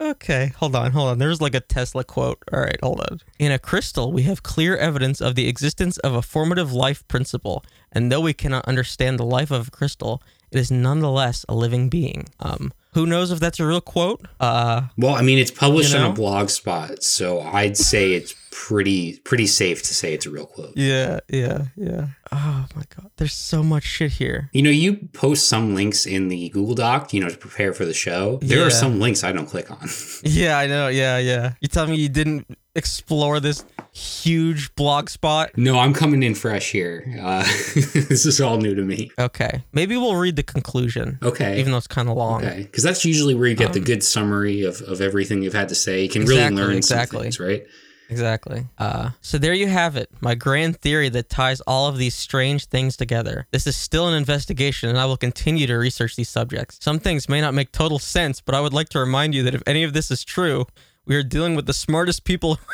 Okay. Hold on. Hold on. There's like a Tesla quote. All right. Hold on. In a crystal, we have clear evidence of the existence of a formative life principle. And though we cannot understand the life of a crystal, it is nonetheless a living being. Um, Who knows if that's a real quote? Uh, Well, I mean, it's published You on a blog spot, so I'd say it's pretty pretty safe to say it's a real quote. yeah, yeah, yeah. Oh my god, there's so much shit here. You know, you post some links in the Google Doc, you know, to prepare for the show. There Yeah. are some links I don't click on. Yeah, I know. Yeah, yeah. You tell me you didn't explore this huge blog spot. no, I'm coming in fresh here. Uh, this is all new to me. Okay, maybe we'll read the conclusion. Okay. even though it's kind of long. Okay, because that's usually where you get the good summary of, of everything you've had to say. You can Um, Exactly, really learn exactly. some things, right? Exactly. Uh, so there you have it, my grand theory that ties all of these strange things together. This is still an investigation, and I will continue to research these subjects. Some things may not make total sense, but I would like to remind you that if any of this is true, we are dealing with the smartest people.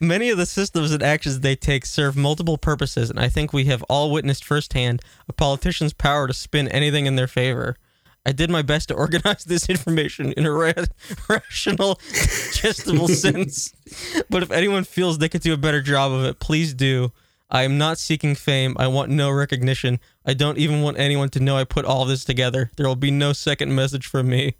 Many of the systems and actions they take serve multiple purposes, and I think we have all witnessed firsthand a politician's power to spin anything in their favor. I did my best to organize this information in a ra- rational, digestible sense. But if anyone feels they could do a better job of it, please do. I am not seeking fame. I want no recognition. I don't even want anyone to know I put all this together. There will be no second message from me.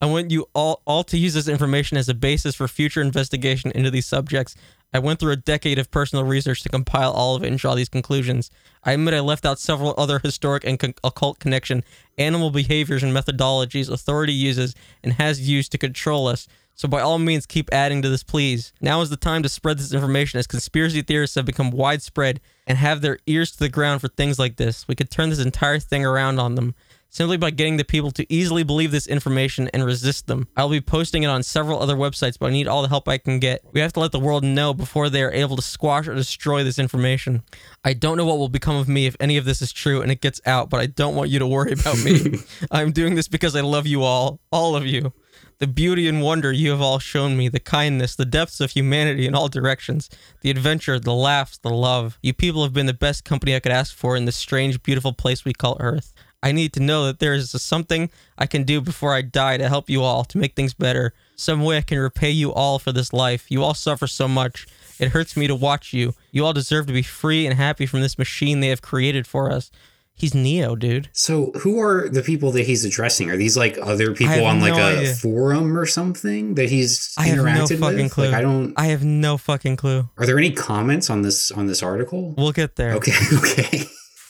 I want you all, all to use this information as a basis for future investigation into these subjects. I went through a decade of personal research to compile all of it and draw these conclusions. I admit I left out several other historic and con- occult connection, animal behaviors and methodologies authority uses and has used to control us. So by all means, keep adding to this, please. Now is the time to spread this information as conspiracy theorists have become widespread and have their ears to the ground for things like this. We could turn this entire thing around on them simply by getting the people to easily believe this information and resist them. I'll be posting it on several other websites, but I need all the help I can get. We have to let the world know before they are able to squash or destroy this information. I don't know what will become of me if any of this is true and it gets out, but I don't want you to worry about me. I'm doing this because I love you all, all of you. The beauty and wonder you have all shown me, the kindness, the depths of humanity in all directions, the adventure, the laughs, the love. You people have been the best company I could ask for in this strange, beautiful place we call Earth. I need to know that there is something I can do before I die to help you all, to make things better. Some way I can repay you all for this life. You all suffer so much. It hurts me to watch you. You all deserve to be free and happy from this machine they have created for us. He's Neo, dude. So, who are the people that he's addressing? Are these like other people on like a idea. forum or something that he's I have no fucking with? clue. Like, I don't. I have no fucking clue. Are there any comments on this on this article? We'll get there. Okay, okay.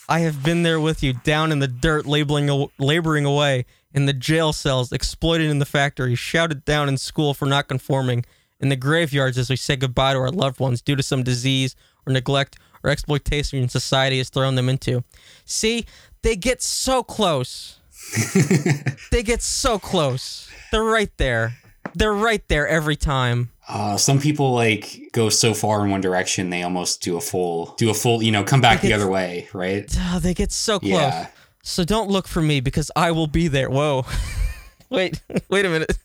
I have been there with you, down in the dirt, labeling, laboring away, in the jail cells, exploited in the factory, shouted down in school for not conforming, in the graveyards as we say goodbye to our loved ones due to some disease or neglect or exploitation society has thrown them into. See, they get so close. they get so close. They're right there. They're right there every time. Uh, some people like go so far in one direction they almost do a full do a full you know come back the other way, right? Oh, they get so close. Yeah. So don't look for me because I will be there. Whoa. wait, wait a minute.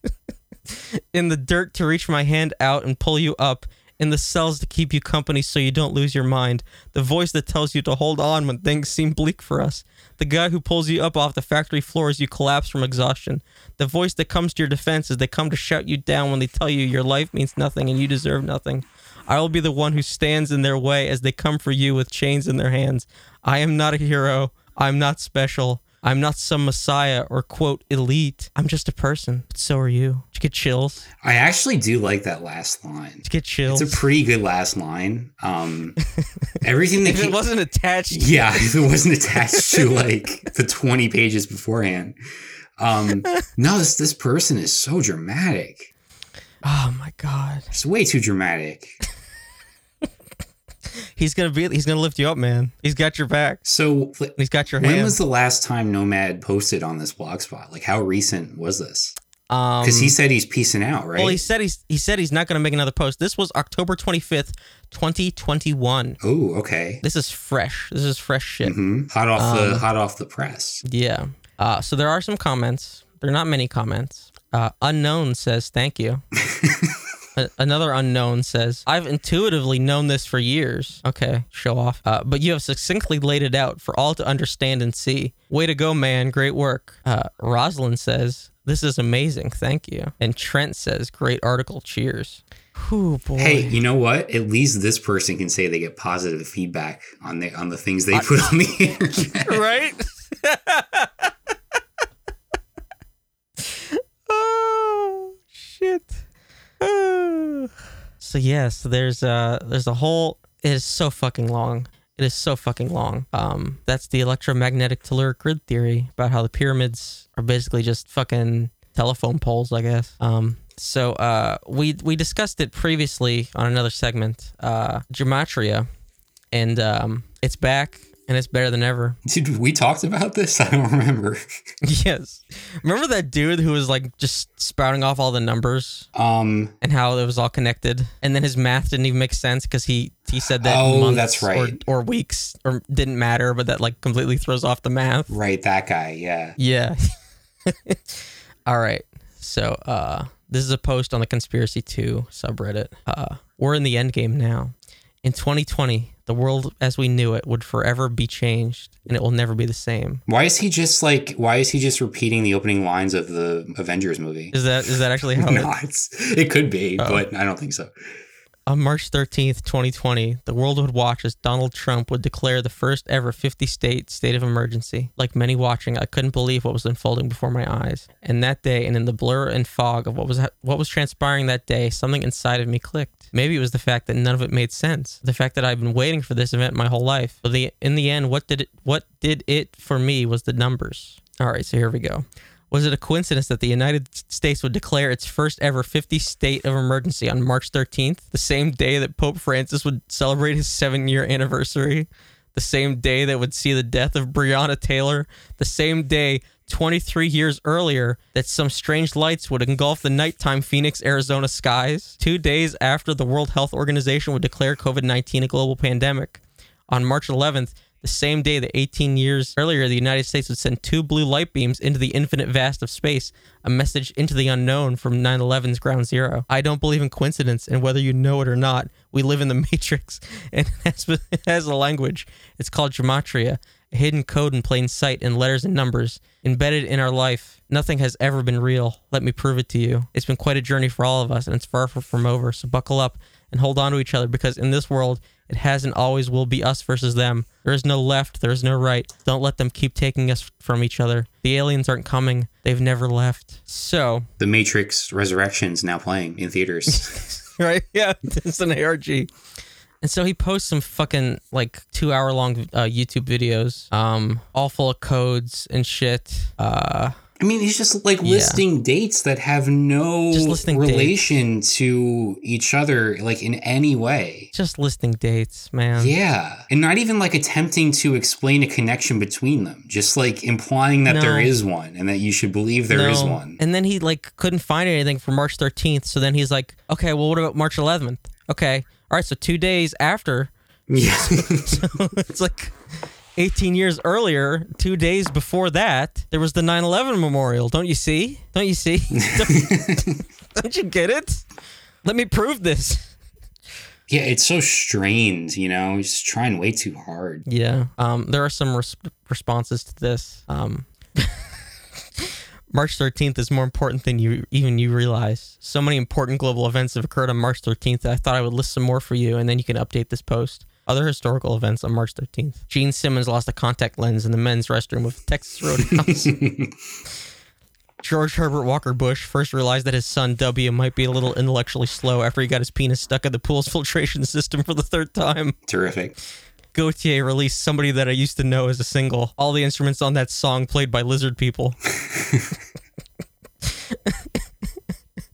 in the dirt to reach my hand out and pull you up. In the cells to keep you company so you don't lose your mind. The voice that tells you to hold on when things seem bleak for us. The guy who pulls you up off the factory floor as you collapse from exhaustion. The voice that comes to your defense as they come to shout you down when they tell you your life means nothing and you deserve nothing. I will be the one who stands in their way as they come for you with chains in their hands. I am not a hero. I'm not special. I'm not some messiah or quote elite. I'm just a person. But so are you. Did you get chills? I actually do like that last line. Did you get chills? It's a pretty good last line. Um, everything that if it wasn't attached, yeah, if it wasn't attached to like the twenty pages beforehand. Um, no, this this person is so dramatic. oh my god, It's way too dramatic. He's gonna be. He's gonna lift you up, man. He's got your back. So, He's got your when hand. was the last time Nomad posted on this blog spot? Like, how recent was this? um, Because he said he's peacing out, right? well, he said he's he said he's not gonna make another post. This was October twenty fifth, twenty twenty one. oh, okay. This is fresh. This is fresh shit. hmm Hot off Um, the hot off the press. Yeah. Uh, so there are some comments. There are not many comments. Uh, unknown says thank you. Another unknown says, I've intuitively known this for years. Okay, show off. Uh, but you have succinctly laid it out for all to understand and see. Way to go, man. Great work. Uh, Rosalind says, This is amazing. Thank you. And Trent says, Great article. Cheers. Ooh, boy. Hey, you know what? At least this person can say they get positive feedback on the on the things they I, put on the internet. Right? oh shit. so yes, there's uh there's a whole. It is so fucking long. It is so fucking long. Um, that's the electromagnetic telluric grid theory about how the pyramids are basically just fucking telephone poles, I guess. Um, so uh, we we discussed it previously on another segment, uh, gematria, and um, it's back and it's better than ever. Dude, we talked about this? I don't remember. yes, remember that dude who was like just spouting off all the numbers Um, and how it was all connected, and then his math didn't even make sense because he he said that Oh, months that's right. or, or weeks or didn't matter, but that like completely throws off the math. right, that guy, yeah. Yeah. All right. So uh this is a post on the Conspiracy 2 subreddit. Uh we're in the end game now. In 2020, the world as we knew it would forever be changed and it will never be the same. Why is he just like, why is he just repeating the opening lines of the Avengers movie? Is that is that actually how no, it, it's, it could be, oh. but I don't think so. on March 13th, 2020, the world would watch as Donald Trump would declare the first ever 50 state state of emergency. Like many watching, I couldn't believe what was unfolding before my eyes. And that day, and in the blur and fog of what was what was transpiring that day, something inside of me clicked. Maybe it was the fact that none of it made sense. The fact that I've been waiting for this event my whole life. But the in the end, what did it what did it for me was the numbers. All right, so here we go. Was it a coincidence that the United States would declare its first ever 50 state of emergency on March 13th, the same day that Pope Francis would celebrate his seven year anniversary, the same day that would see the death of Breonna Taylor, the same day 23 years earlier that some strange lights would engulf the nighttime Phoenix, Arizona skies, two days after the World Health Organization would declare COVID 19 a global pandemic. On March 11th, the same day that 18 years earlier, the United States would send two blue light beams into the infinite vast of space, a message into the unknown from 9 11's ground zero. I don't believe in coincidence, and whether you know it or not, we live in the matrix, and it has, a language. It's called gematria, a hidden code in plain sight in letters and numbers, embedded in our life. Nothing has ever been real. Let me prove it to you. It's been quite a journey for all of us, and it's far from over, so buckle up and hold on to each other because in this world, it has and always will be us versus them. There is no left, there is no right. Don't let them keep taking us from each other. The aliens aren't coming, they've never left. So, The Matrix Resurrections now playing in theaters. right? Yeah, it's an ARG. And so he posts some fucking like two hour long uh, YouTube videos, um, all full of codes and shit. Uh, I mean, he's just like listing dates that have no relation to each other, like in any way. just listing dates, man. Yeah. And not even like attempting to explain a connection between them, just like implying that there No. is one and that you should believe there is No. one. And then he like couldn't find anything for March 13th. So then he's like, okay, well, what about March 11th? Okay, all right. So two days after, Yeah. it's like 18 years earlier, two days before that, there was the 9/11 memorial. Don't you see? Don't you see? don't, don't you get it? Let me prove this. yeah, it's so strained, you know? He's trying way too hard. Yeah. Um, there are some res- responses to this. Um, March 13th is more important than you even you realize. So many important global events have occurred on March 13th. I thought I would list some more for you, and then you can update this post. Other historical events on March 13th. Gene Simmons lost a contact lens in the men's restroom of Texas Roadhouse. George Herbert Walker Bush first realized that his son W might be a little intellectually slow after he got his penis stuck in the pool's filtration system for the third time. Terrific. Gotye released somebody that I used to know as a single. All the instruments on that song played by lizard people.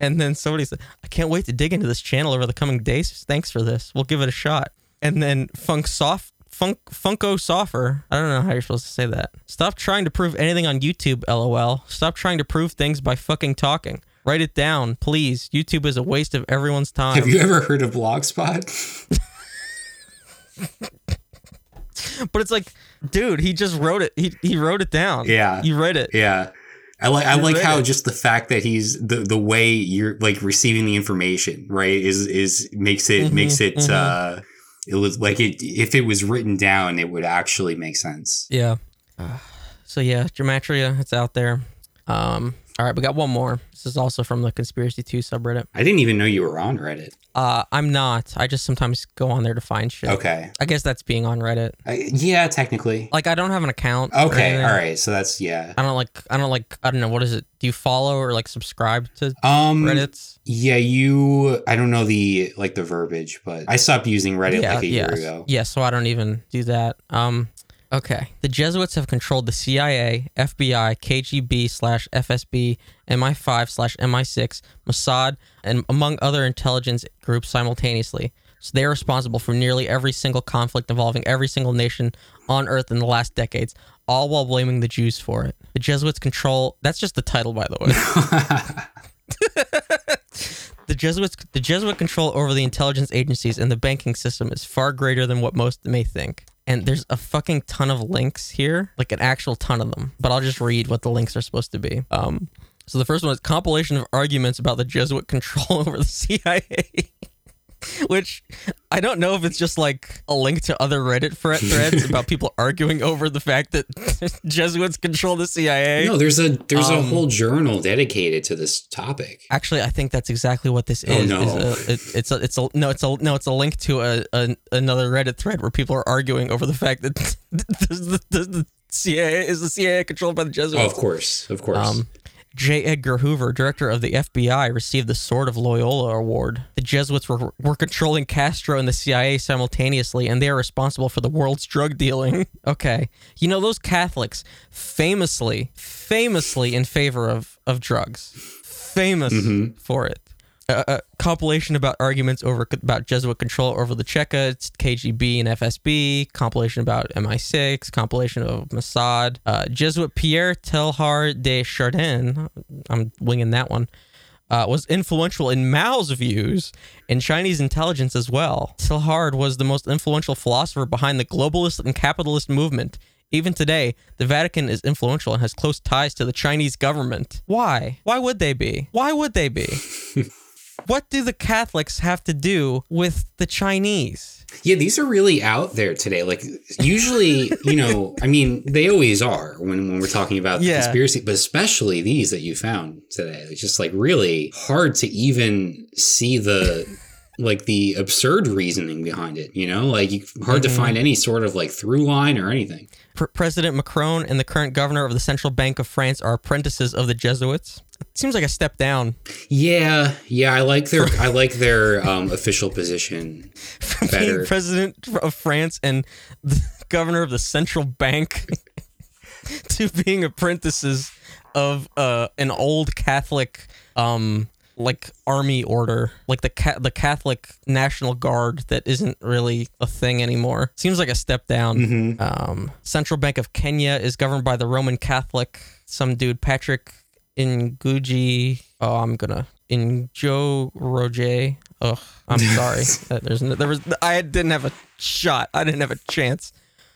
and then somebody said, I can't wait to dig into this channel over the coming days. Thanks for this. We'll give it a shot. And then Funk Soft Funk Funko Soffer. I don't know how you're supposed to say that. Stop trying to prove anything on YouTube, lol. Stop trying to prove things by fucking talking. Write it down, please. YouTube is a waste of everyone's time. Have you ever heard of Blogspot? But it's like, dude, he just wrote it. He he wrote it down. Yeah. You read it. Yeah. I like I like how just the fact that he's the the way you're like receiving the information, right, is is makes it Mm-hmm, makes it uh it was like it if it was written down it would actually make sense. Yeah. so yeah, gematria, it's out there. Um, All right, we got one more. This is also from the Conspiracy 2 subreddit. I didn't even know you were on Reddit. Uh, I'm not. I just sometimes go on there to find shit. Okay. I guess that's being on Reddit. I, yeah, technically. Like I don't have an account. Okay, all right. So that's yeah. I don't like. I don't like. I don't know. What is it? Do you follow or like subscribe to Um Reddit's? Yeah, you I don't know the like the verbiage, but I stopped using Reddit yeah, like a year yes. ago. Yeah, so I don't even do that. Um, okay. The Jesuits have controlled the CIA, FBI, KGB slash FSB, MI5 slash MI6, Mossad, and among other intelligence groups simultaneously. So they are responsible for nearly every single conflict involving every single nation on Earth in the last decades, all while blaming the Jews for it. The Jesuits control. That's just the title, by the way. The Jesuits, the Jesuit control over the intelligence agencies and the banking system is far greater than what most may think. And there's a fucking ton of links here, like an actual ton of them. But I'll just read what the links are supposed to be. Um, so the first one is compilation of arguments about the Jesuit control over the CIA. Which I don't know if it's just like a link to other Reddit thread threads about people arguing over the fact that Jesuits control the CIA. No, there's a there's a Um, whole journal dedicated to this topic. Actually, I think that's exactly what this Oh, is. no. is a, it, it's a, it's a, no, it's a, no, it's a link to a, a another Reddit thread where people are arguing over the fact that does the, does the CIA is the CIA controlled by the Oh, Jesuits. of course, of course. Um, J. Edgar Hoover, director of the FBI, received the Sword of Loyola Award. The Jesuits were, were controlling Castro and the CIA simultaneously, and they are responsible for the world's drug dealing. Okay. You know, those Catholics, famously, famously in favor of, of drugs, famous mm-hmm. for it. A, compilation about arguments over about Jesuit control over the Cheka, KGB and FSB. Compilation about MI6. Compilation of Mossad. Uh, Jesuit Pierre Teilhard de Chardin. I'm winging that one. Uh, was influential in Mao's views and Chinese intelligence as well. Teilhard was the most influential philosopher behind the globalist and capitalist movement. Even today, the Vatican is influential and has close ties to the Chinese government. Why? Why would they be? Why would they be? what do the Catholics have to do with the Chinese? yeah, these are really out there today. Like usually, you know, I mean, they always are when, when we're talking about the Yeah. conspiracy, but especially these that you found today. It's just like really hard to even see the like the absurd reasoning behind it, you know? Like hard to mm-hmm. find any sort of like through line or anything. Pr- President Macron and the current governor of the Central Bank of France are apprentices of the Jesuits. It Seems like a step down Yeah, yeah, I like their I like their um, official position being better. president of France and the governor of the central bank to being apprentices of uh, an old Catholic um like army order, like the ca- the Catholic National Guard that isn't really a thing anymore. Seems like a step down. Um, Central Bank of Kenya is governed by the Roman Catholic. Some dude Patrick Ngugi. Oh, I'm gonna Injo Roje. Ugh, I'm sorry. There's no, there was I didn't have a shot. I didn't have a chance.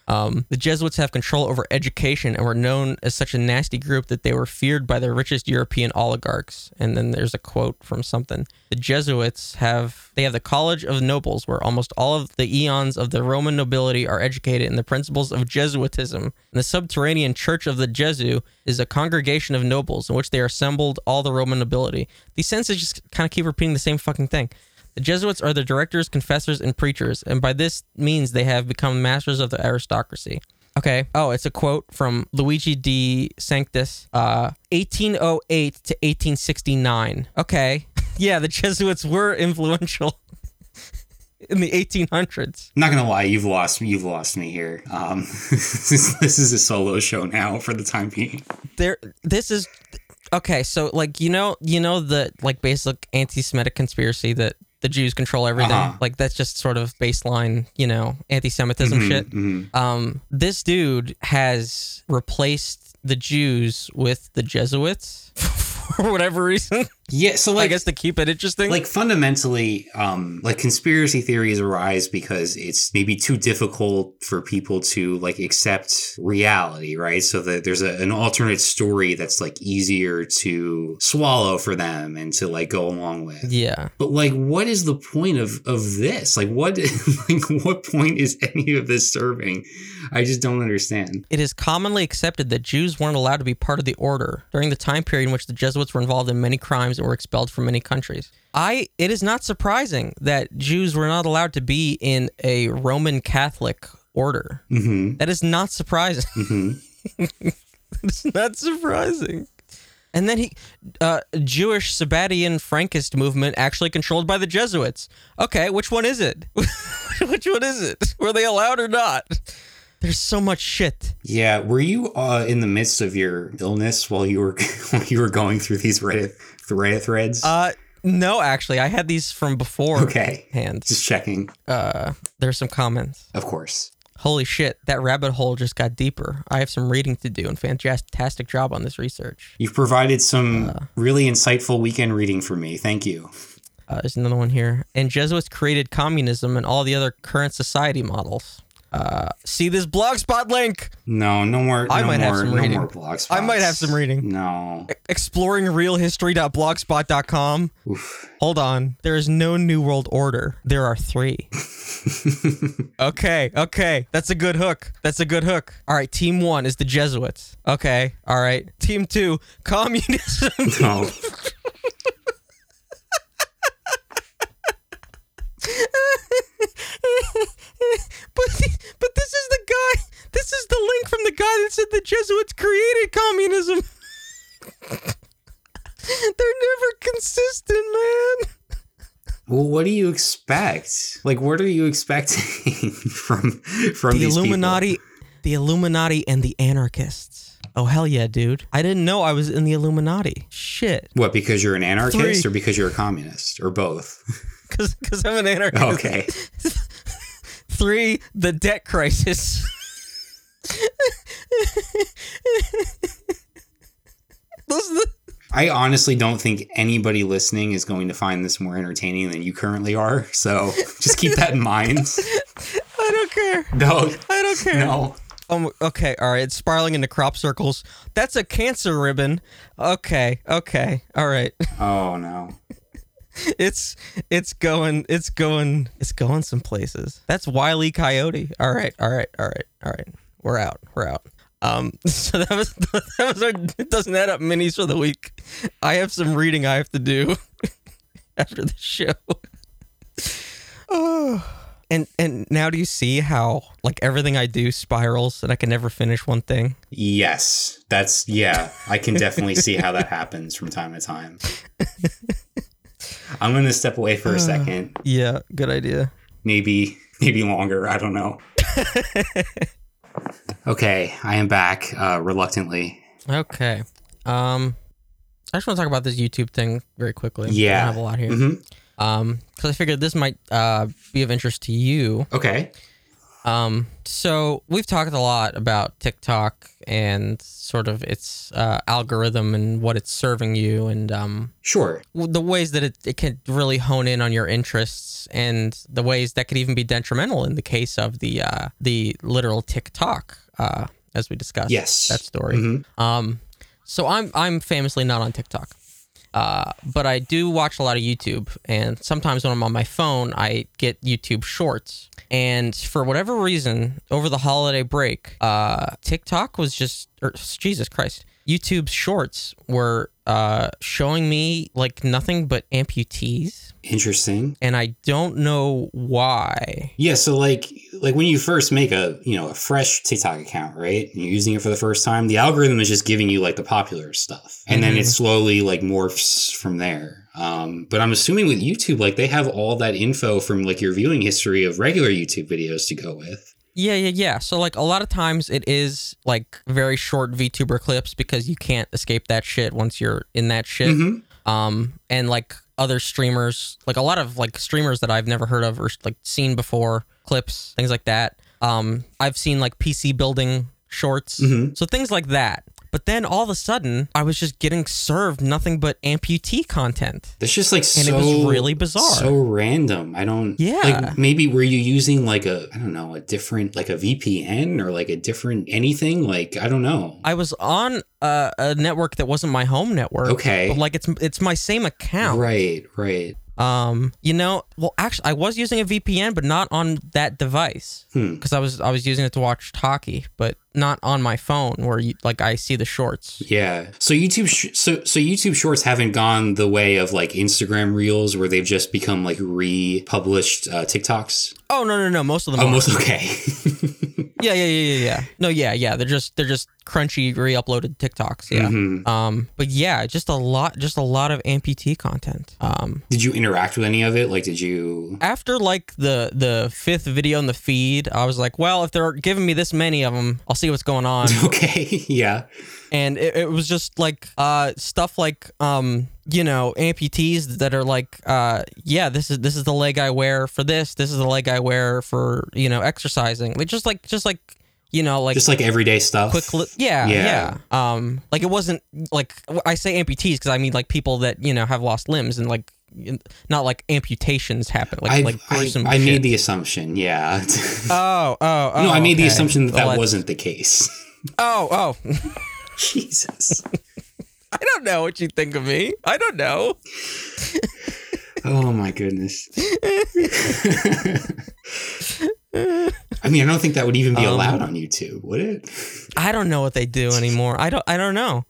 Um, the Jesuits have control over education and were known as such a nasty group that they were feared by the richest European oligarchs. And then there's a quote from something. The Jesuits have they have the College of Nobles, where almost all of the eons of the Roman nobility are educated in the principles of Jesuitism. And the subterranean Church of the Jesu is a congregation of nobles in which they are assembled all the Roman nobility. These sentences just kind of keep repeating the same fucking thing. The Jesuits are the directors, confessors, and preachers, and by this means they have become masters of the aristocracy. Okay. Oh, it's a quote from Luigi di Sanctis, uh, 1808 to 1869. Okay. Yeah, the Jesuits were influential in the 1800s. I'm not gonna lie, you've lost me. You've lost me here. Um, this, is, this is a solo show now for the time being. There, this is okay. So, like, you know, you know the like basic anti-Semitic conspiracy that the Jews control everything. Uh-huh. Like, that's just sort of baseline, you know, anti-Semitism shit. mhm. Um, this dude has replaced the Jews with the Jesuits for whatever reason. Yeah, so like I guess to keep it interesting. like fundamentally um like conspiracy theories arise because it's maybe too difficult for people to like accept reality right? So that there's a, an alternate story that's like easier to swallow for them and to like go along with. Yeah. but like what is the point of of this? Like what like what point is any of this serving? I just don't understand. It is commonly accepted that Jews weren't allowed to be part of the order during the time period in which the Jesuits Jesuits were involved in many crimes and were expelled from many countries. I it is not surprising that Jews were not allowed to be in a Roman Catholic order. Mm-hmm. That is not surprising. Mm-hmm. it's not surprising. And then he, uh, Jewish Sabbatian Frankist movement actually controlled by the Jesuits. Okay, which one is it? which one is it? Were they allowed or not? There's so much shit. Yeah, were you uh, in the midst of your illness while you were while you were going through these Reddit Reddit threads? Uh, no, actually, I had these from before. okay, Hands. just checking. Uh, there's some comments. Of course. Holy shit, that rabbit hole just got deeper. I have some reading to do and fantastic job on this research. You've provided some really insightful weekend reading for me. Thank you. Uh, there's another one here. And Jesuits created communism and all the other current society models. Uh, see this blogspot link. No, no more. I no might more, have some no reading. more blog I might have some reading. No. Exploringrealhistory.blogspot.com. Oof. Hold on. There is no New World Order. There are three. okay, okay. That's a good hook. That's a good hook. All right, team one is the Jesuits. Okay, all right. Team two, communism. No. but but this is the guy. This is the link from the guy that said the Jesuits created communism. They're never consistent, man. Well, what do you expect? Like, what are you expecting from from The Illuminati, the Illuminati, and the anarchists. Oh hell yeah, dude! I didn't know I was in the Illuminati. Shit, What? Because you're an anarchist, Three. or because you're a communist, or both? because because I'm an anarchist. Okay. Three, the debt crisis. Those are the I honestly don't think anybody listening is going to find this more entertaining than you currently are. So just keep that in mind. I don't care. No, I don't care. no. Um, okay, all right. It's spiraling into crop circles. That's a cancer ribbon. Okay, okay, all right. Oh no. It's it's going it's going it's going some places. That's Wiley Coyote. All right, all right, all right, all right. We're out. We're out. Um, so that was that was our it doesn't add up minis for the week. I have some reading I have to do after the show. Oh. And and now do you see how like everything I do spirals and I can never finish one thing? Yes, that's yeah. I can definitely see how that happens from time to time. I'm gonna step away for a second. Yeah, good idea. Maybe maybe longer. I don't know. okay, I am back. Uh, reluctantly. Okay. Um, I just want to talk about this YouTube thing very quickly. I Yeah. don't have a lot here. hmm Um, because I figured this might uh be of interest to you. Okay. Um, so we've talked a lot about TikTok and sort of its uh, algorithm and what it's serving you, and um, Sure. the ways that it, it can really hone in on your interests, and the ways that could even be detrimental in the case of the uh, the literal TikTok, uh, as we discussed. Yes. that story. Mhm. Um, so I'm I'm famously not on TikTok, uh, but I do watch a lot of YouTube, and sometimes when I'm on my phone, I get YouTube Shorts. And for whatever reason, over the holiday break, uh, TikTok was just, or Jesus Christ, YouTube's Shorts were uh, showing me like nothing but amputees, Interesting. and I don't know why. Yeah, so like like when you first make a you know a fresh TikTok account, right? And you're using it for the first time, the algorithm is just giving you like the popular stuff, and then it slowly like morphs from there. Um, but I'm assuming with YouTube, like they have all that info from like your viewing history of regular YouTube videos to go with. Yeah, yeah, yeah. So like a lot of times it is like very short VTuber clips because you can't escape that shit once you're in that shit. Mhm. Um, and like other streamers, like a lot of like streamers that I've never heard of or like seen before, clips, things like that. Um, I've seen like PC building shorts, Mhm. so things like that. But then all of a sudden, I was just getting served nothing but amputee content. That's just like And so it was really bizarre. so random. I don't. Yeah. Like maybe were you using like a I don't know a different like a VPN or like a different anything? Like I don't know. I was on a, a network that wasn't my home network. Okay. But like it's it's my same account. Right. Right. Um, you know, well, actually, I was using a VPN, but not on that device Hmm. because I was I was using it to watch hockey. But not on my phone where you, like I see the shorts. Yeah. So YouTube, sh- so so YouTube Shorts haven't gone the way of like Instagram Reels, where they've just become like republished uh, TikToks. Oh no no no! Most of them. are. Almost okay. Yeah yeah yeah yeah yeah. No yeah yeah. They're just they're just crunchy re-uploaded TikToks. Yeah. Mhm. Um. But yeah, just a lot just a lot of amputee content. Um. Did you interact with any of it? Like, did you? After like the the fifth video in the feed, I was like, well, if they're giving me this many of them, I'll see what's going on. Okay. yeah. and it, it was just like uh stuff like um you know amputees that are like uh yeah this is this is the leg i wear for this this is the leg i wear for you know exercising like just like just like you know like Just like everyday stuff. quick li- yeah, Yeah. yeah um like it wasn't like i say amputees because i mean like people that you know have lost limbs and like not like amputations happen like I, like I, gruesome I shit. made the assumption. Yeah. oh oh oh no, I made the assumption that that Well, wasn't the case. oh oh Jesus. i don't know what you think of me i don't know Oh my goodness. I mean, I don't think that would even be Um, allowed on YouTube, would it? I don't know what they do anymore. I don't I don't know.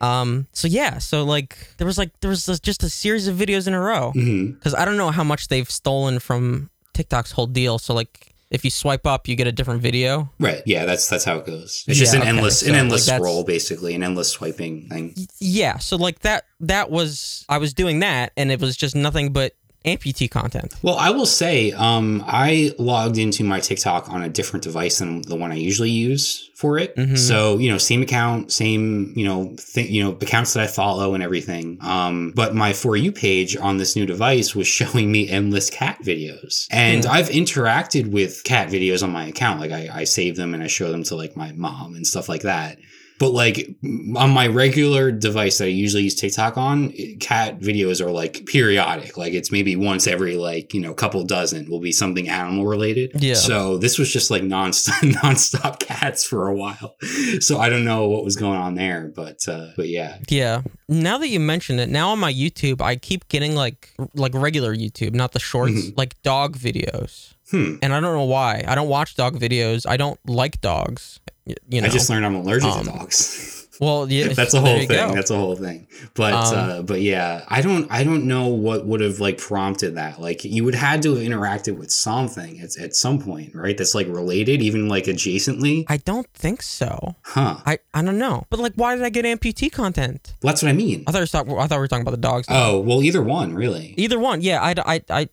Um so yeah, so like there was like there was just a series of videos in a row Mhm. cuz I don't know how much they've stolen from TikTok's whole deal. So like if you swipe up, you get a different video. Right. Yeah, that's that's how it goes. It's just an okay. endless So, an endless like, scroll, basically, an endless swiping thing. Yeah, so like that that was I was doing that and it was just nothing but amputee content. Well, I will say, um, I logged into my TikTok on a different device than the one I usually use for it. Mhm. So, you know, same account, same, you know, th- you know, accounts that I follow and everything. Um, but my For You page on this new device was showing me endless cat videos. And Hmm. I've interacted with cat videos on my account. Like I, I save them and I show them to like my mom and stuff like that. But like on my regular device that I usually use TikTok on, cat videos are like periodic. Like it's maybe once every like, you know, couple dozen will be something animal related. Yeah. So this was just like nonstop nonstop cats for a while. So I don't know what was going on there, but uh but yeah. Yeah. Now that you mention it, now on my YouTube, I keep getting like like regular YouTube, not the shorts, like dog videos. Hmm. And I don't know why. I don't watch dog videos. I don't like dogs. You know. I just learned I'm allergic Um, to dogs. well, yeah, That's a whole thing. go. That's a whole thing. But Um, uh, but yeah, I don't I don't know what would have like prompted that. Like you would had to have interacted with something at, at some point, right? That's like related, even like adjacently. I don't think so. Huh. I, I don't know. But like, why did I get amputee content? That's what I mean. I thought we were talking, I thought we were talking about the dogs. Oh, well either one, really. Either one, yeah. I, I, I,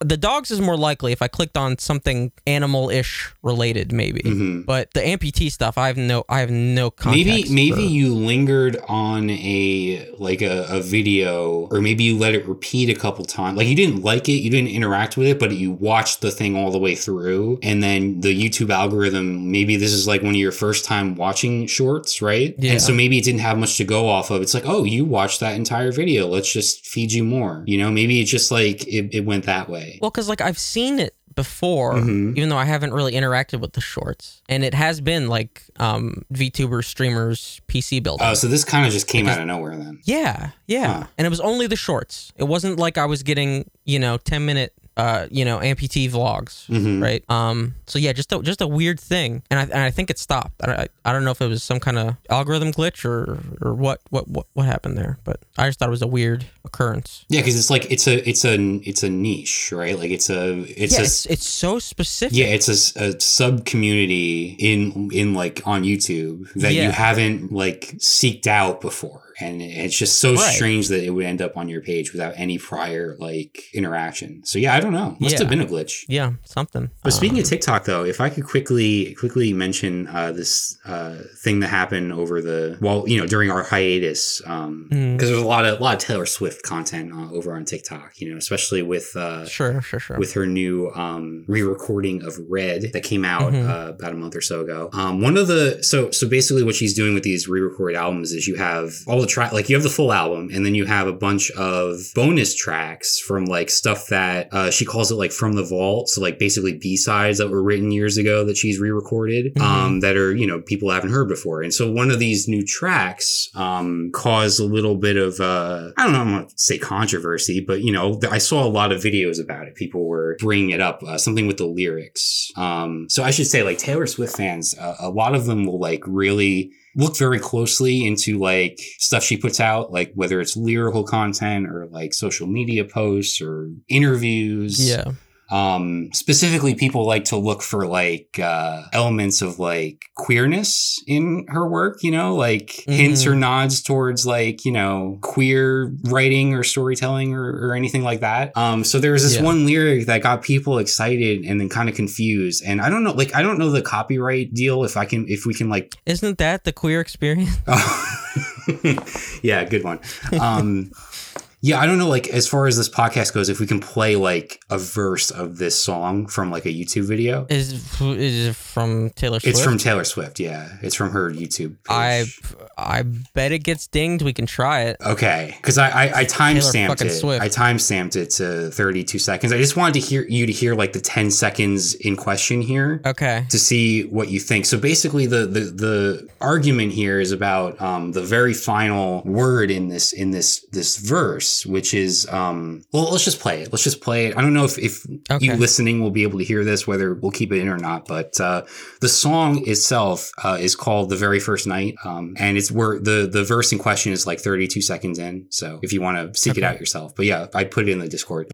the dogs is more likely if I clicked on something animal-ish related, maybe. Mhm. But the amputee stuff, I have no, I have no context. Maybe maybe for- you lingered on a like a, a video or maybe you let it repeat a couple times. Like you didn't like it, you didn't interact with it, but you watched the thing all the way through and then the YouTube algorithm, maybe this is like one of your first time watching shorts, right? Yeah. And so maybe it didn't have much to go off of. It's like, "Oh, you watched that entire video. Let's just feed you more." You know, maybe it's just like it, it went that way. Well, because like I've seen it before, Mhm. even though I haven't really interacted with the shorts, and it has been like um, VTubers, streamers, PC building. Oh, so this kind of just came out of nowhere then. yeah, yeah, Huh. and it was only the shorts. It wasn't like I was getting you know ten minute. Uh, you know, amputee vlogs, Mhm. right? Um, so yeah, just a, just a weird thing, and I, and I think it stopped. I, I, I don't know if it was some kind of algorithm glitch or or what what what what happened there, but I just thought it was a weird occurrence. Yeah, because it's like it's a it's a it's a niche, right? Like it's a it's yeah, a it's, it's so specific. yeah, it's a, a sub community in in like on YouTube that you haven't like seeked out before, and it's just so Right. strange that it would end up on your page without any prior like interaction. So yeah, I don't know. Must Yeah. have been a glitch. yeah, something. But speaking Um, of TikTok, though, if I could quickly quickly mention uh, this uh, thing that happened over the well, you know, during our hiatus, because Mhm. there's a lot of a lot of Taylor Swift content uh, over on TikTok, you know, especially with uh, Sure, sure, sure. with her new um, re-recording of Red that came out Mhm. uh, about a month or so ago. Um, one of the so so basically what she's doing with these re-recorded albums is you have all the track, like you have the full album, and then you have a bunch of bonus tracks from like stuff that uh, she calls it like from the vault. So like basically B sides that were written years ago that she's re-recorded, um, that are you know people haven't heard before. And so one of these new tracks um, caused a little bit of uh, I don't know, I'm gonna say controversy, but you know I saw a lot of videos about it. People were bringing it up, uh, something with the lyrics. Um, so I should say like Taylor Swift fans, uh, a lot of them will like really look very closely into like stuff she puts out, like whether it's lyrical content or like social media posts or interviews. Yeah. Um, specifically, people like to look for like uh, elements of like queerness in her work, you know, like hints or nods towards like, you know, queer writing or storytelling or, or anything like that. Um, so there was this Yeah. one lyric that got people excited and then kind of confused. And I don't know, like, I don't know the copyright deal if I can, if we can like Isn't that the queer experience? yeah, good one. Um, yeah, I don't know. Like as far as this podcast goes, if we can play like a verse of this song from like a YouTube video, Is is it from Taylor Swift? it's from Taylor Swift. Yeah, it's from her YouTube. I Page. I bet it gets dinged. We can try it. Okay, because I I, I time stamped it. Swift. I time stamped it to thirty two seconds. I just wanted to hear you to hear like the ten seconds in question here. Okay. to see what you think. So basically, the the the argument here is about um, the very final word in this in this this verse, which is um, well, let's just play it. Let's just play it. I don't know if if you listening will be able to hear this, whether we'll keep it in or not. But uh, the song itself uh, is called "The Very First Night," um, and it's where the the verse in question is like 32 seconds in. So if you want to seek it out yourself, but yeah, I put it in the Discord.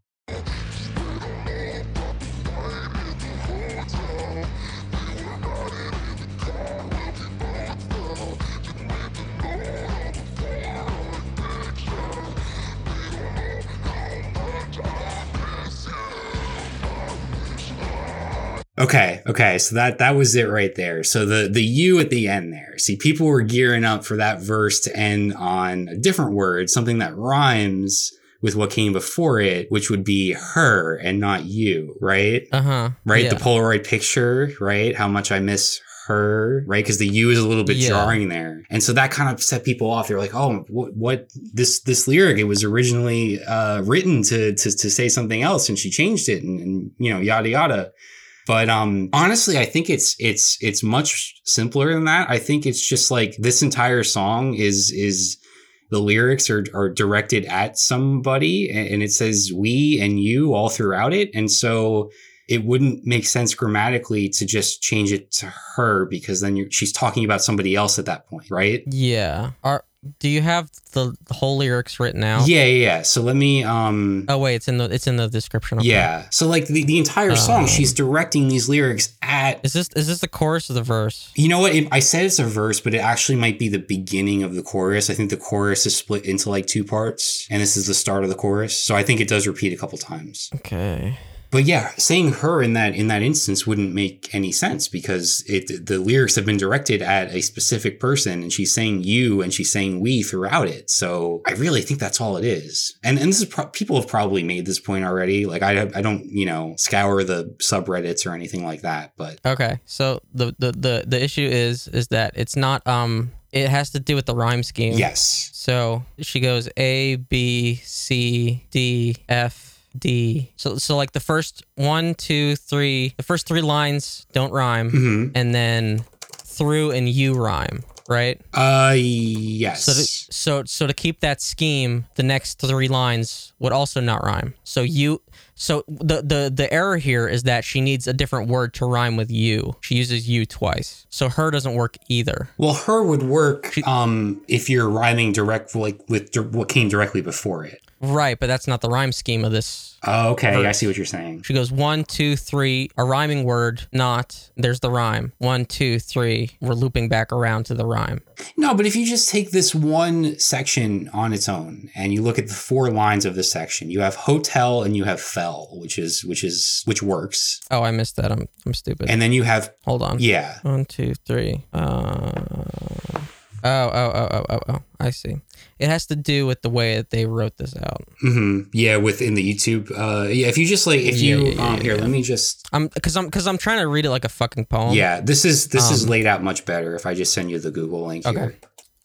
Okay, okay, so that that was it right there. So the the you at the end there. See, people were gearing up for that verse to end on a different word, something that rhymes with what came before it, which would be her and not you, right? Uh huh. Right? Yeah. The Polaroid picture, right? How much I miss her, right? Because the you is a little bit Yeah. jarring there, and so that kind of set people off. They're like, "Oh, what? What? This this lyric? It was originally uh, written to, to to say something else, and she changed it, and, and you know, yada yada." But um honestly, I think it's it's it's much simpler than that. I think it's just like this entire song is is the lyrics are are directed at somebody and, it says we and you all throughout it. And so it wouldn't make sense grammatically to just change it to her because then she's talking about somebody else at that point, right? Yeah. Are do you have the whole lyrics written out? Yeah, yeah, yeah. So let me um Oh wait, it's in the it's in the description. Okay. yeah. So like the, the entire song, Um, she's directing these lyrics at Is this is this the chorus or the verse? You know what? It, I said it's a verse, but it actually might be the beginning of the chorus. I think the chorus is split into like two parts, and this is the start of the chorus. So I think it does repeat a couple times. Okay. But yeah, saying her in that in that instance wouldn't make any sense because it the lyrics have been directed at a specific person, and she's saying you and she's saying we throughout it. So I really think that's all it is. And and this is pro- people have probably made this point already. Like I I don't you know scour the subreddits or anything like that, but Okay. So the, the the the issue is is that it's not um it has to do with the rhyme scheme. yes. So she goes A B C D F D. So so like the first one, two, three, the first three lines don't rhyme, hmm and then through and you rhyme, right? Uh, yes. So to, so so to keep that scheme, the next three lines would also not rhyme. So you so the the the error here is that she needs a different word to rhyme with you. She uses you twice. So her doesn't work either. well, her would work um if you're rhyming direct like with what came directly before it. Right, but that's not the rhyme scheme of this. Oh, okay. I see what you're saying. She goes one, two, three, a rhyming word, not. There's the rhyme. One, two, three. We're looping back around to the rhyme. No, but if you just take this one section on its own and you look at the four lines of this section, you have hotel and you have fell, which is which is which works, Oh, I missed that. I'm I'm stupid. and then you have Hold on. yeah. One, two, three. Uh, oh, oh, oh, oh, oh, oh. I see. It has to do with the way that they wrote this out. hmm Yeah, within the YouTube. Uh, yeah, if you just like if Yeah, you yeah, yeah, um here, yeah. let me just I'm because I'm because I'm trying to read it like a fucking poem. yeah. This is this is Um, laid out much better if I just send you the Google link Okay. here.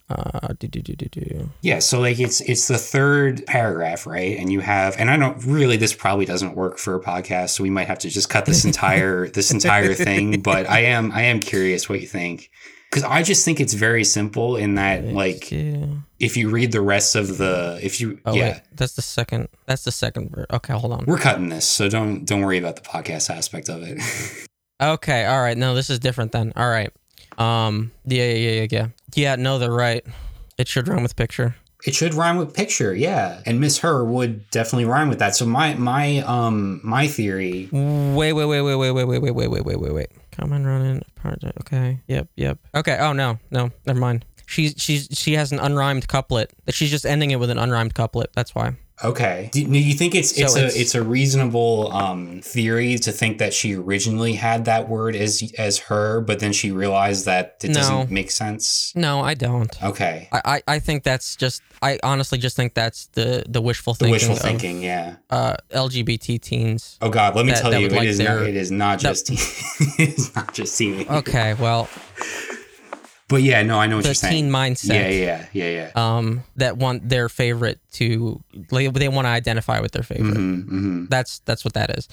Uh, do do do do do. Yeah, so like it's it's the third paragraph, right? And you have and I don't really this probably doesn't work for a podcast, so we might have to just cut this entire this entire thing, but I am I am curious what you think. Cuz I just think it's very simple in that like Yeah. if you read the rest of the if you Oh yeah, wait, that's the second. That's the second verse. Okay, hold on. we're cutting this, so don't don't worry about the podcast aspect of it. Okay, all right. No, this is different then. All right. Um. Yeah, yeah, yeah, yeah. Yeah. No, they're right. It should rhyme with picture. It should rhyme with picture, yeah. And Miss Her would definitely rhyme with that. So my my um my theory Wait, wait, wait, wait, wait, wait, wait, wait, wait, wait, wait, wait, wait. Come on, running. Project. Okay. Yep. Yep. Okay. Oh no, no. Never mind. She's she's she has an unrhymed couplet. She's just ending it with an unrhymed couplet. That's why. Okay. Do, you think it's it's So a it's- it's a reasonable um, theory to think that she originally had that word as as her, but then she realized that it No. doesn't make sense? No, I don't. Okay. I, I, I think that's just. I honestly just think that's the the wishful thinking. The wishful of, thinking, yeah. Uh, LGBT teens. Oh God, let me that- tell that you, it like is not. It is not that- just. it's not just teen. Okay. Well, But yeah, no, I know what you're saying. teen mindset. Yeah, yeah, yeah, yeah. um, that want their favorite to like, they want to identify with their favorite. Mm-hmm. That's that's what that is.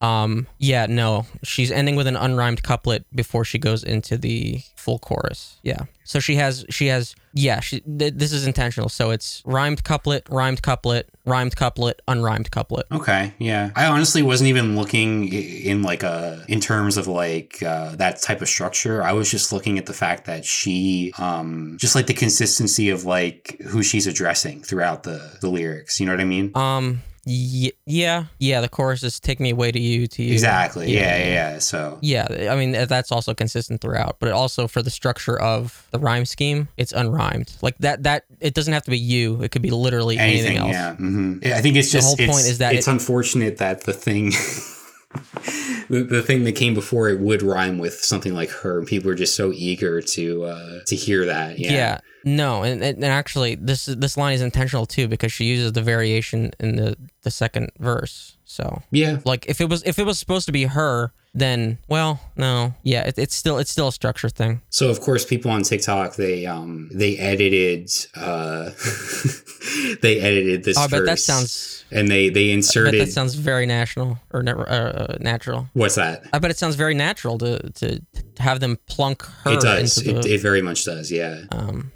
Um, yeah, no, she's ending with an unrhymed couplet before she goes into the full chorus. Yeah, so she has she has yeah. She th- this is intentional. So it's rhymed couplet, rhymed couplet, rhymed couplet, unrhymed couplet. Okay, yeah. I honestly wasn't even looking in like a in terms of like uh, that type of structure. I was just looking at the fact that she um just like the consistency of like who she's addressing throughout the the lyrics. You know what I mean? Um, yeah, yeah. The chorus is "Take me away to you, to you." Exactly. Yeah, yeah. yeah. So Yeah, I mean that's also consistent throughout, but also for the structure of the rhyme scheme, it's unrhymed. Like that that it doesn't have to be you; it could be literally anything, anything, else. yeah. hmm I think it's The just whole it's, point is that it's it- unfortunate that the thing. The, the thing that came before it would rhyme with something like her, and people are just so eager to uh, to hear that. Yeah, Yeah. No, and, and actually, this this line is intentional too because she uses the variation in the the second verse. So, yeah. like, if it was if it was supposed to be her, then well, no, yeah, it, it's still it's still a structure thing. So of course, people on TikTok they um they edited uh they edited this. Oh, I bet that sounds. and they they inserted that sounds very national or ne- uh, natural. what's that? I bet it sounds very natural to to, to have them plunk her It does. into the. It, it very much does. Yeah. um,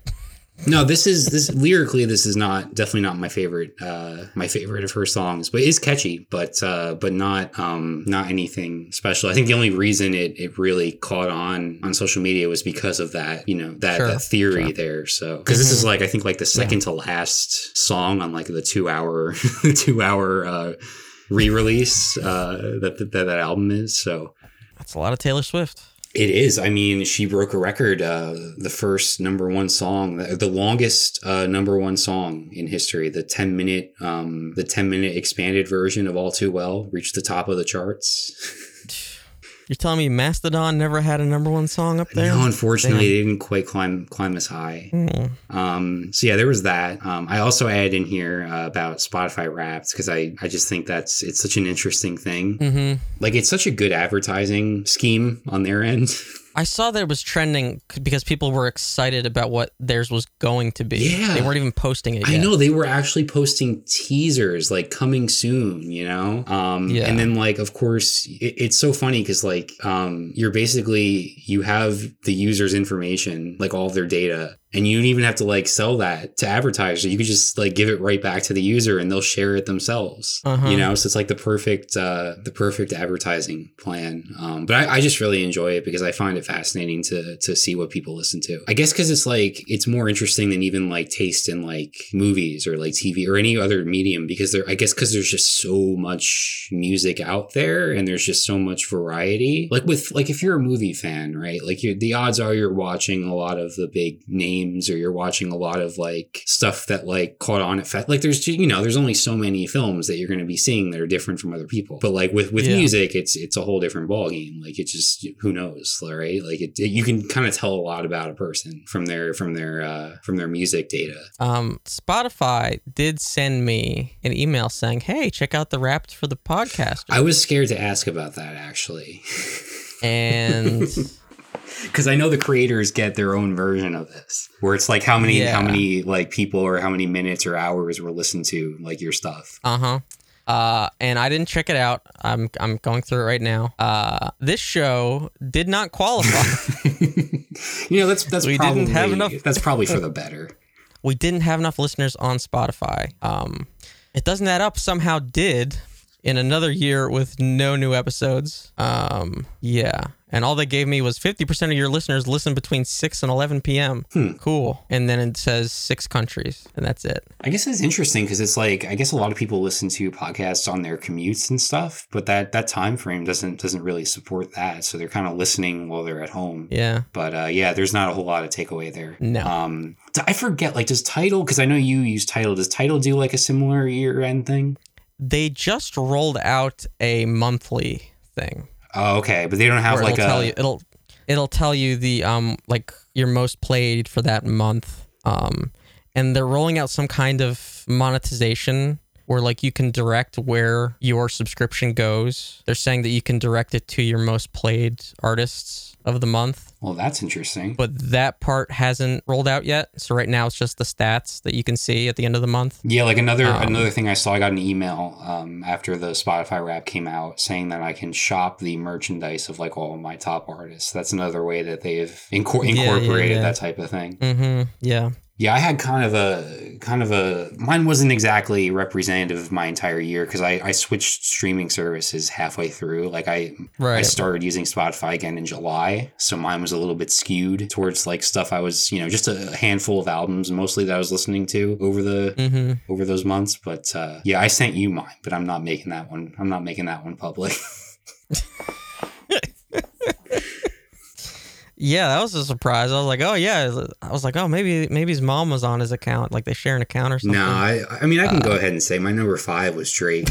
No, this is this lyrically. This is not definitely not my favorite. Uh, my favorite of her songs, but it is catchy. But uh, but not um not anything special. I think the only reason it it really caught on on social media was because of that. You know that Sure, that theory sure. there. So because this is like I think like the second to last song on like the two hour two hour uh, re release uh, that, that that album is. So. that's a lot of Taylor Swift. It is. I mean, she broke a record. Uh, the first number one song, the, longest uh, number one song in history, the ten minute, um, the ten minute expanded version of "All Too Well" reached the top of the charts. You're telling me Mastodon never had a number one song up there? no, unfortunately, they didn't quite climb climb as high. Hmm. Um, so yeah, there was that. Um, I also added in here uh, about Spotify Wrapped because I I just think that's it's such an interesting thing. Mm-hmm. Like it's such a good advertising scheme on their end. I saw that it was trending because people were excited about what theirs was going to be. Yeah. They weren't even posting it I yet. know they were actually posting teasers like coming soon, you know? Um Yeah. and then like of course it, it's so funny cuz like um you're basically you have the user's information, like all of their data and you don't even have to like sell that to advertisers. You could just like give it right back to the user and they'll share it themselves. Uh-huh. You know, so it's like the perfect uh the perfect advertising plan. Um but I, I just really enjoy it because I find it fascinating to to see what people listen to. I guess because it's like it's more interesting than even like taste in like movies or like TV or any other medium because there I guess because there's just so much music out there and there's just so much variety. Like with like if you're a movie fan, right? Like you the odds are you're watching a lot of the big names or you're watching a lot of like stuff that like caught on at fe- like there's you know there's only so many films that you're going to be seeing that are different from other people. But like with with Yeah. music, it's it's a whole different ball game. Like it's just who knows, right? Like it, you can kind of tell a lot about a person from their from their uh, from their music data. Um, Spotify did send me an email saying, "Hey, check out the Wrapped for the podcast," I was scared to ask about that actually. and because I know the creators get their own version of this, where it's like how many Yeah. how many like people or how many minutes or hours were listened to like your stuff. Uh-huh. Uh and I didn't check it out. I'm I'm going through it right now. Uh this show did not qualify. you know that's that's We probably didn't have enough- that's probably for the better. we didn't have enough listeners on Spotify. Um it doesn't add up somehow did in another year with no new episodes. Um yeah. And all they gave me was 50% of your listeners listen between 6 and 11 p.m. Cool. And then it says six countries, and that's it. I guess it's interesting because it's like I guess a lot of people listen to podcasts on their commutes and stuff, but that that time frame doesn't doesn't really support that. So they're kind of listening while they're at home. Yeah. But uh, yeah, there's not a whole lot of takeaway there. No. Um, I forget. Like, does Tidal? Because I know you use Tidal. Does Tidal do like a similar year end thing? They just rolled out a monthly thing. Oh, okay, but they don't have like it'll a. tell you it'll it'll tell you the um like your most played for that month um and they're rolling out some kind of monetization where like you can direct where your subscription goes they're saying that you can direct it to your most played artists of the month well, that's interesting. but that part hasn't rolled out yet so right now it's just the stats that you can see at the end of the month Yeah, like another Um, another thing I saw. I got an email um, after the Spotify rap came out saying that I can shop the merchandise of like all of my top artists. That's another way that they've incor- Yeah, yeah, incorporated yeah. that type of thing. mm-hmm yeah Yeah, I had kind of a kind of a mine wasn't exactly representative of my entire year because I, I switched streaming services halfway through. Like I right. I started using Spotify again in July, so mine was a little bit skewed towards like stuff I was you know just a handful of albums mostly that I was listening to over the mm-hmm over those months. But uh, yeah, I sent you mine, but I'm not making that one. I'm not making that one public. Yeah, that was a surprise. I was like, oh yeah. I was like, oh maybe maybe his mom was on his account, like they share an account or something. no, I I mean I can Uh, go ahead and say my number five was Drake.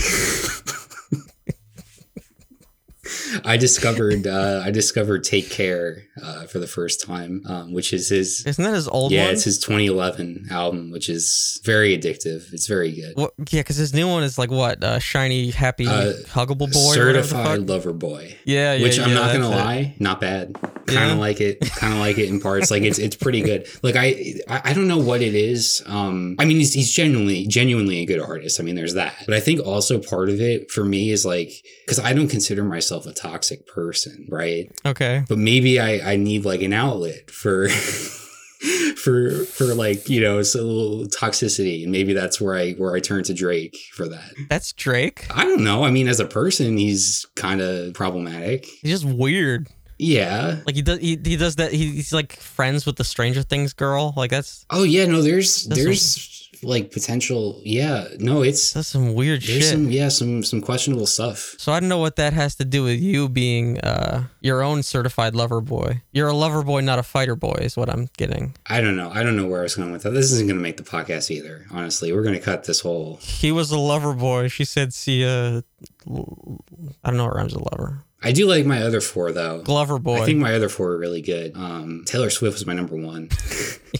I discovered uh, I discovered Take Care uh, for the first time, um, which is his Isn't that his old yeah, one? it's his 2011 album, which is very addictive. It's very good. Yeah, because his new one is like what? Uh, shiny, happy, Uh, huggable boy. or whatever the Certified? Lover Boy. Yeah, yeah. which I'm yeah, not gonna it. lie, not bad. Kind Yeah? of like it, kind of like it in parts. Like it's it's pretty good. Like I I don't know what it is. Um, I mean he's he's genuinely genuinely a good artist. I mean there's that, but I think also part of it for me is like because I don't consider myself a toxic person, right? Okay. But maybe I I need like an outlet for. for for like you know so little toxicity and maybe that's where i where i turn to drake for that That's Drake. i don't know i mean as a person he's kind of problematic He's just weird. Yeah Like he does. He, he does that. He, he's like friends with the Stranger Things girl. Like that's Oh yeah, no, there's there's like potential. Yeah, no, it's that's some weird there's shit. some yeah some some questionable stuff. so I don't know what that has to do with you being uh your own certified lover boy. You're a lover boy, not a fighter boy, is what I'm getting. I don't know. I don't know where I was going with that. This isn't going to make the podcast either. Honestly, we're going to cut this whole. He was a lover boy. She said, "See, uh, I don't know what rhymes with lover. I do like my other four though. Glover boy. I think my other four are really good. Um, Taylor Swift was my number one.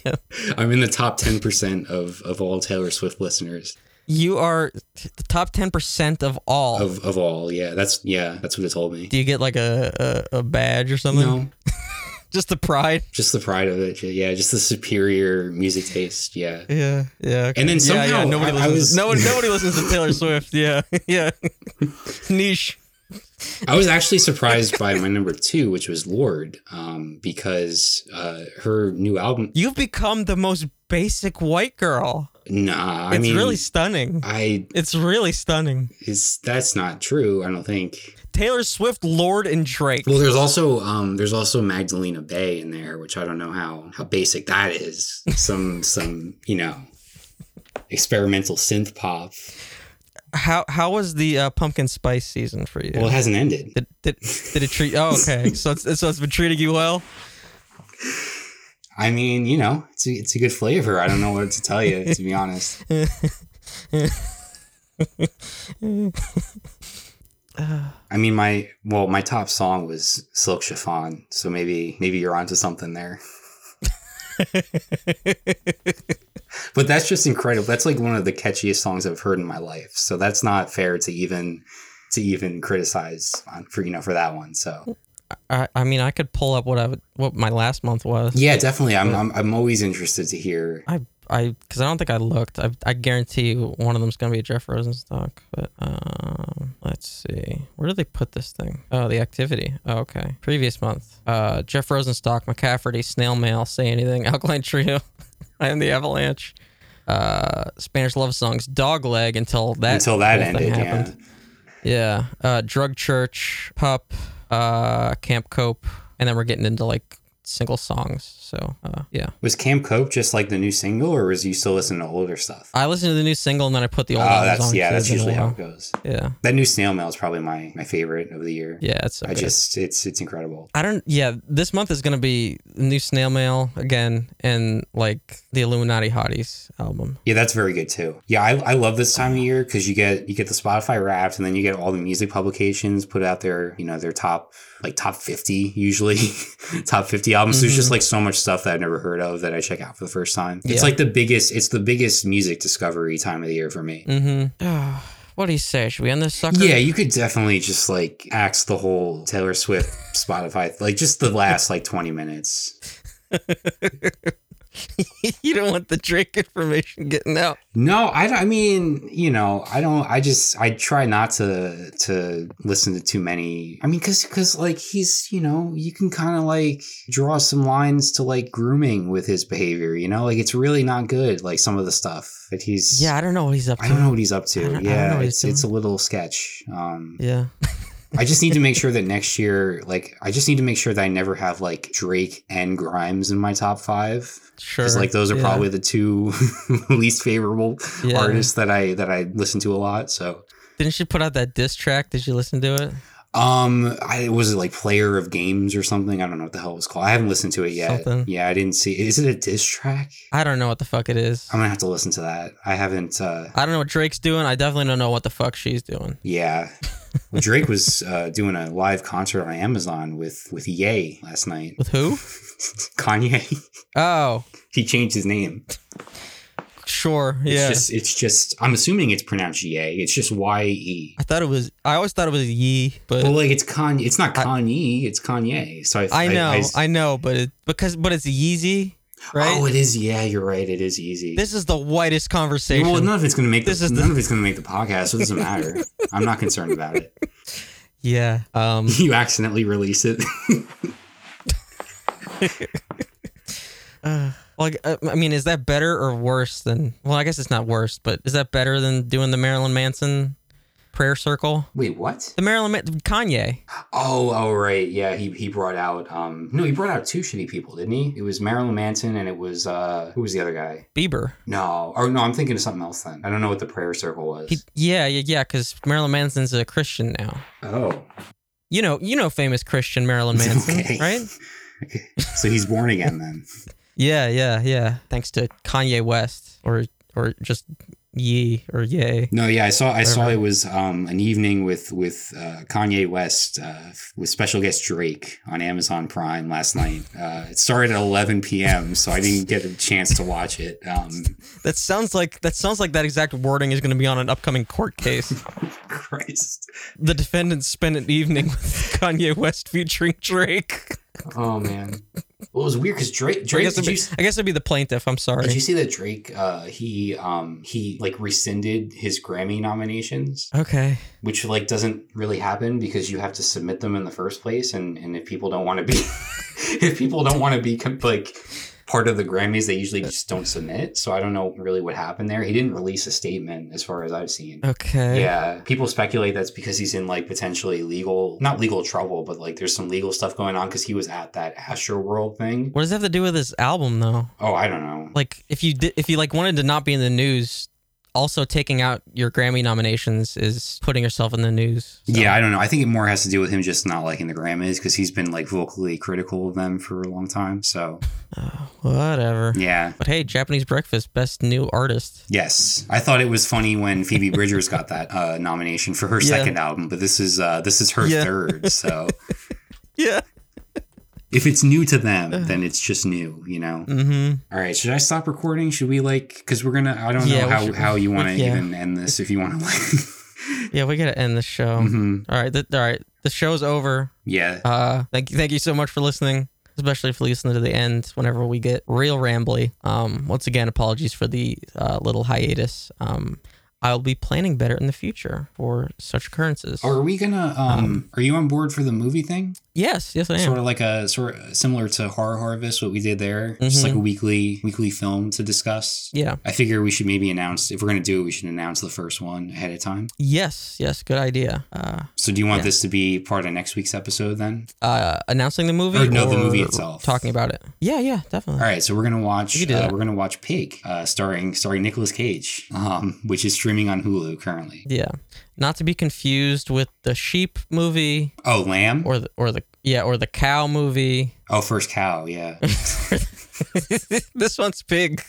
Yeah. I'm in the top ten percent of of all Taylor Swift listeners you are the top ten percent of all. of of all. Yeah, that's yeah, that's what it told me. Do you get like a, a, a badge or something? No, Just the pride. just the pride of it. Yeah, just the superior music taste. Yeah. Yeah, yeah. okay. And then yeah, yeah, somehow nobody I- I listens. was- no nobody listens to Taylor Swift. Yeah, yeah. Niche. I was actually surprised by my number two, which was Lorde, um, because uh, her new album. You've become the most basic white girl. Nah, I It's mean, really stunning. I It's really stunning. is that's not true. I don't think. Taylor Swift, Lorde, and Drake. Well, there's also um, there's also Magdalena Bay in there, which I don't know how how basic that is. Some some you know experimental synth pop. How how was the uh, pumpkin spice season for you? Well, it hasn't ended. did, did did it treat? Oh, okay. So it's so it's been treating you well. I mean, you know, it's a, it's a good flavor. I don't know what to tell you, to be honest. I mean, my well, my top song was Silk Chiffon, so maybe maybe you're onto something there. but that's just incredible. That's like one of the catchiest songs I've heard in my life. So that's not fair to even to even criticize on, for you know for that one. So I, I mean, I could pull up what I would, what my last month was. Yeah, definitely. I'm, I'm I'm always interested to hear. I I because I don't think I looked. I I guarantee you one of them's gonna be a Jeff Rosenstock. But um, let's see. Where did they put this thing? Oh, the activity. Oh, okay. Previous month. Uh, Jeff Rosenstock, McCafferty, Snail Mail, Say Anything, Alkaline Trio, I Am the Avalanche. Uh, Spanish love songs, Dogleg until that Until that ended, happened. Yeah. Uh, Drug Church, Pup, uh, Camp Cope, and then we're getting into like single songs. So uh, yeah. Was Camp Cope just like the new single, or was you still listening to older stuff? I listened to the new single and then I put the Oh, old albums that's yeah, that's it's been a usually how it goes. Yeah. That new Snail Mail is probably my my favorite of the year. Yeah, it's so I good. just it's it's incredible. I don't yeah, this month is gonna be new snail mail again and like the Illuminati Hotties album. Yeah, that's very good too. Yeah, I, I love this time of year because you get you get the Spotify Wrapped, and then you get all the music publications put out their you know their top like top fifty usually top fifty albums. There's just like so much stuff that I've never heard of that I check out for the first time. It's like the biggest it's the biggest music discovery time of the year for me. Mm-hmm. what do you say? Should we end this sucker? Yeah, you could definitely just like axe the whole Taylor Swift Spotify like just the last like twenty minutes. you don't want the Drake information getting out. No, I, I mean, you know, I don't, I just, I try not to, to listen to too many. I mean, cause, cause like he's, you know, you can kind of like draw some lines to like grooming with his behavior, you know, like it's really not good. Like some of the stuff that he's, Yeah, I don't know what he's up to. I don't know what he's up to. don't- I don't know yeah. It's, it's a little sketch. Um, Yeah. I just need to make sure that next year, like, I just need to make sure that I never have like Drake and Grimes in my top five. Sure. Because like those are yeah. probably the two least favorable Yeah. artists that I that I listen to a lot. So Didn't she put out that diss track? Did you listen to it? um I was it like player of games or something? I don't know what the hell it was called. I haven't listened to it yet. Something. Yeah, I didn't see is it a diss track? I don't know what the fuck it is. I'm gonna have to listen to that. I haven't uh I don't know what Drake's doing. I definitely don't know what the fuck she's doing. yeah. Well, Drake was uh, doing a live concert on Amazon with with Ye last night. With who? Kanye. Oh, he changed his name. sure. It's Yeah. just it's just I'm assuming it's pronounced Ye. It's just Y E. I thought it was. I always thought it was Yee, but Well, like it's Kanye. It's not Kanye. It's Kanye. So I, I know, I, I- know, but it because but it's Yeezy, right? Oh, it is. Yeah, you're right. It is Yeezy. this is the whitest conversation. well, none of it's gonna make This the, is the- none of it's gonna make the podcast. So it doesn't matter. I'm not concerned about it. yeah. Um. You accidentally release it. uh, Like, I mean, is that better or worse than? Well, I guess it's not worse, but is that better than doing the Marilyn Manson prayer circle? Wait, what? The Marilyn Kanye. Oh, oh, right. Yeah, he he brought out. Um, no, he brought out two shitty people, didn't he? It was Marilyn Manson and it was uh, who was the other guy? Bieber. No, or no, I'm thinking of something else. Then I don't know what the prayer circle was. He, yeah, yeah, yeah. Because Marilyn Manson's a Christian now. oh, You know, you know, famous Christian Marilyn Manson, Okay. right? okay. So he's born again then. Yeah, yeah, yeah. Thanks to Kanye West, or or just Yee or Yay. No, yeah, I saw. I saw it was um, an evening with with uh, Kanye West uh, with special guest Drake on Amazon Prime last night. Uh, it started at 11 p.m., so I didn't get a chance to watch it. Um, That sounds like that sounds like that exact wording is going to be on an upcoming court case. Christ. the defendants spent an evening with Kanye West featuring Drake. Oh man. Well, it was weird because Drake. I Drake. guess, Did it'd you, be, I guess it'd be the plaintiff. I'm sorry. did you see that Drake? Uh, he um he like rescinded his Grammy nominations. okay. which like doesn't really happen because you have to submit them in the first place and and if people don't want to be if people don't want to be like part of the grammys they usually just don't submit so i don't know really what happened there. He didn't release a statement as far as i've seen. Okay. yeah people speculate that's because he's in like potentially legal not legal trouble but like there's some legal stuff going on because he was at that Astroworld thing. What does that have to do with this album, though? oh i don't know. Like, if you did, if you like wanted to not be in the news, also taking out your Grammy nominations is putting yourself in the news. So- yeah i don't know i think it more has to do with him just not liking the grammys because he's been like vocally critical of them for a long time so Whatever. yeah But hey, Japanese Breakfast, best new artist. Yes, I thought it was funny when Phoebe Bridgers got that uh, nomination for her Yeah. second album, but this is uh, this is her Yeah. third. So Yeah. If it's new to them, then it's just new, you know. Mm-hmm. All right, should I stop recording? Should we like? Because we're gonna. I don't Yeah, know how should- how you want to yeah. even end this. If you want to like. Yeah, we gotta end the show. Mhm. All right, th- all right. the show's over. Yeah. Uh, thank you, thank you so much for listening, especially for listening to the end. Whenever we get real rambly. Um, once again, apologies for the uh, little hiatus. Um, I'll be planning better in the future for such occurrences. Are we gonna? Um, are you on board for the movie thing? yes, yes, I am. Sort of like a sort of similar to Horror Harvest, what we did there, just like a weekly weekly film to discuss. Yeah. I figure we should maybe announce if we're gonna do it, we should announce the first one ahead of time. Yes, yes, good idea. Uh, So, do you want Yeah. this to be part of next week's episode then? uh, announcing the movie Or no, the movie itself. Talking about it. Yeah, yeah, definitely. All right, so we're gonna watch. We uh, we're gonna watch Pig, uh, starring starring Nicolas Cage, um, which is streaming on Hulu currently. Yeah, not to be confused with the sheep movie Oh, Lamb. or the or the yeah or the cow movie. oh, First Cow. Yeah. this one's big.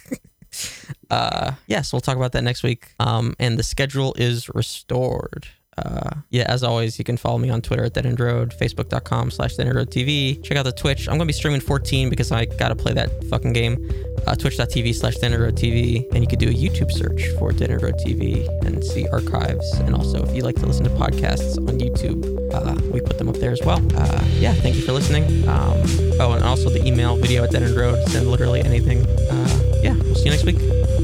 Uh, yes, we'll talk about that next week. Um, and the schedule is restored. Uh, yeah, as always, you can follow me on Twitter at Dead End Road, Facebook.com slash Dead End Road TV. Check out the Twitch. I'm going to be streaming 14 because I got to play that fucking game. Uh, Twitch.tv slash Dead End Road TV. And you could do a YouTube search for Dead End Road TV and see archives. And also, if you like to listen to podcasts on YouTube, uh, we put them up there as well. Uh, yeah, thank you for listening. Um, oh, and also the email video at Dead End Road. Send literally anything. Uh, yeah, we'll see you next week.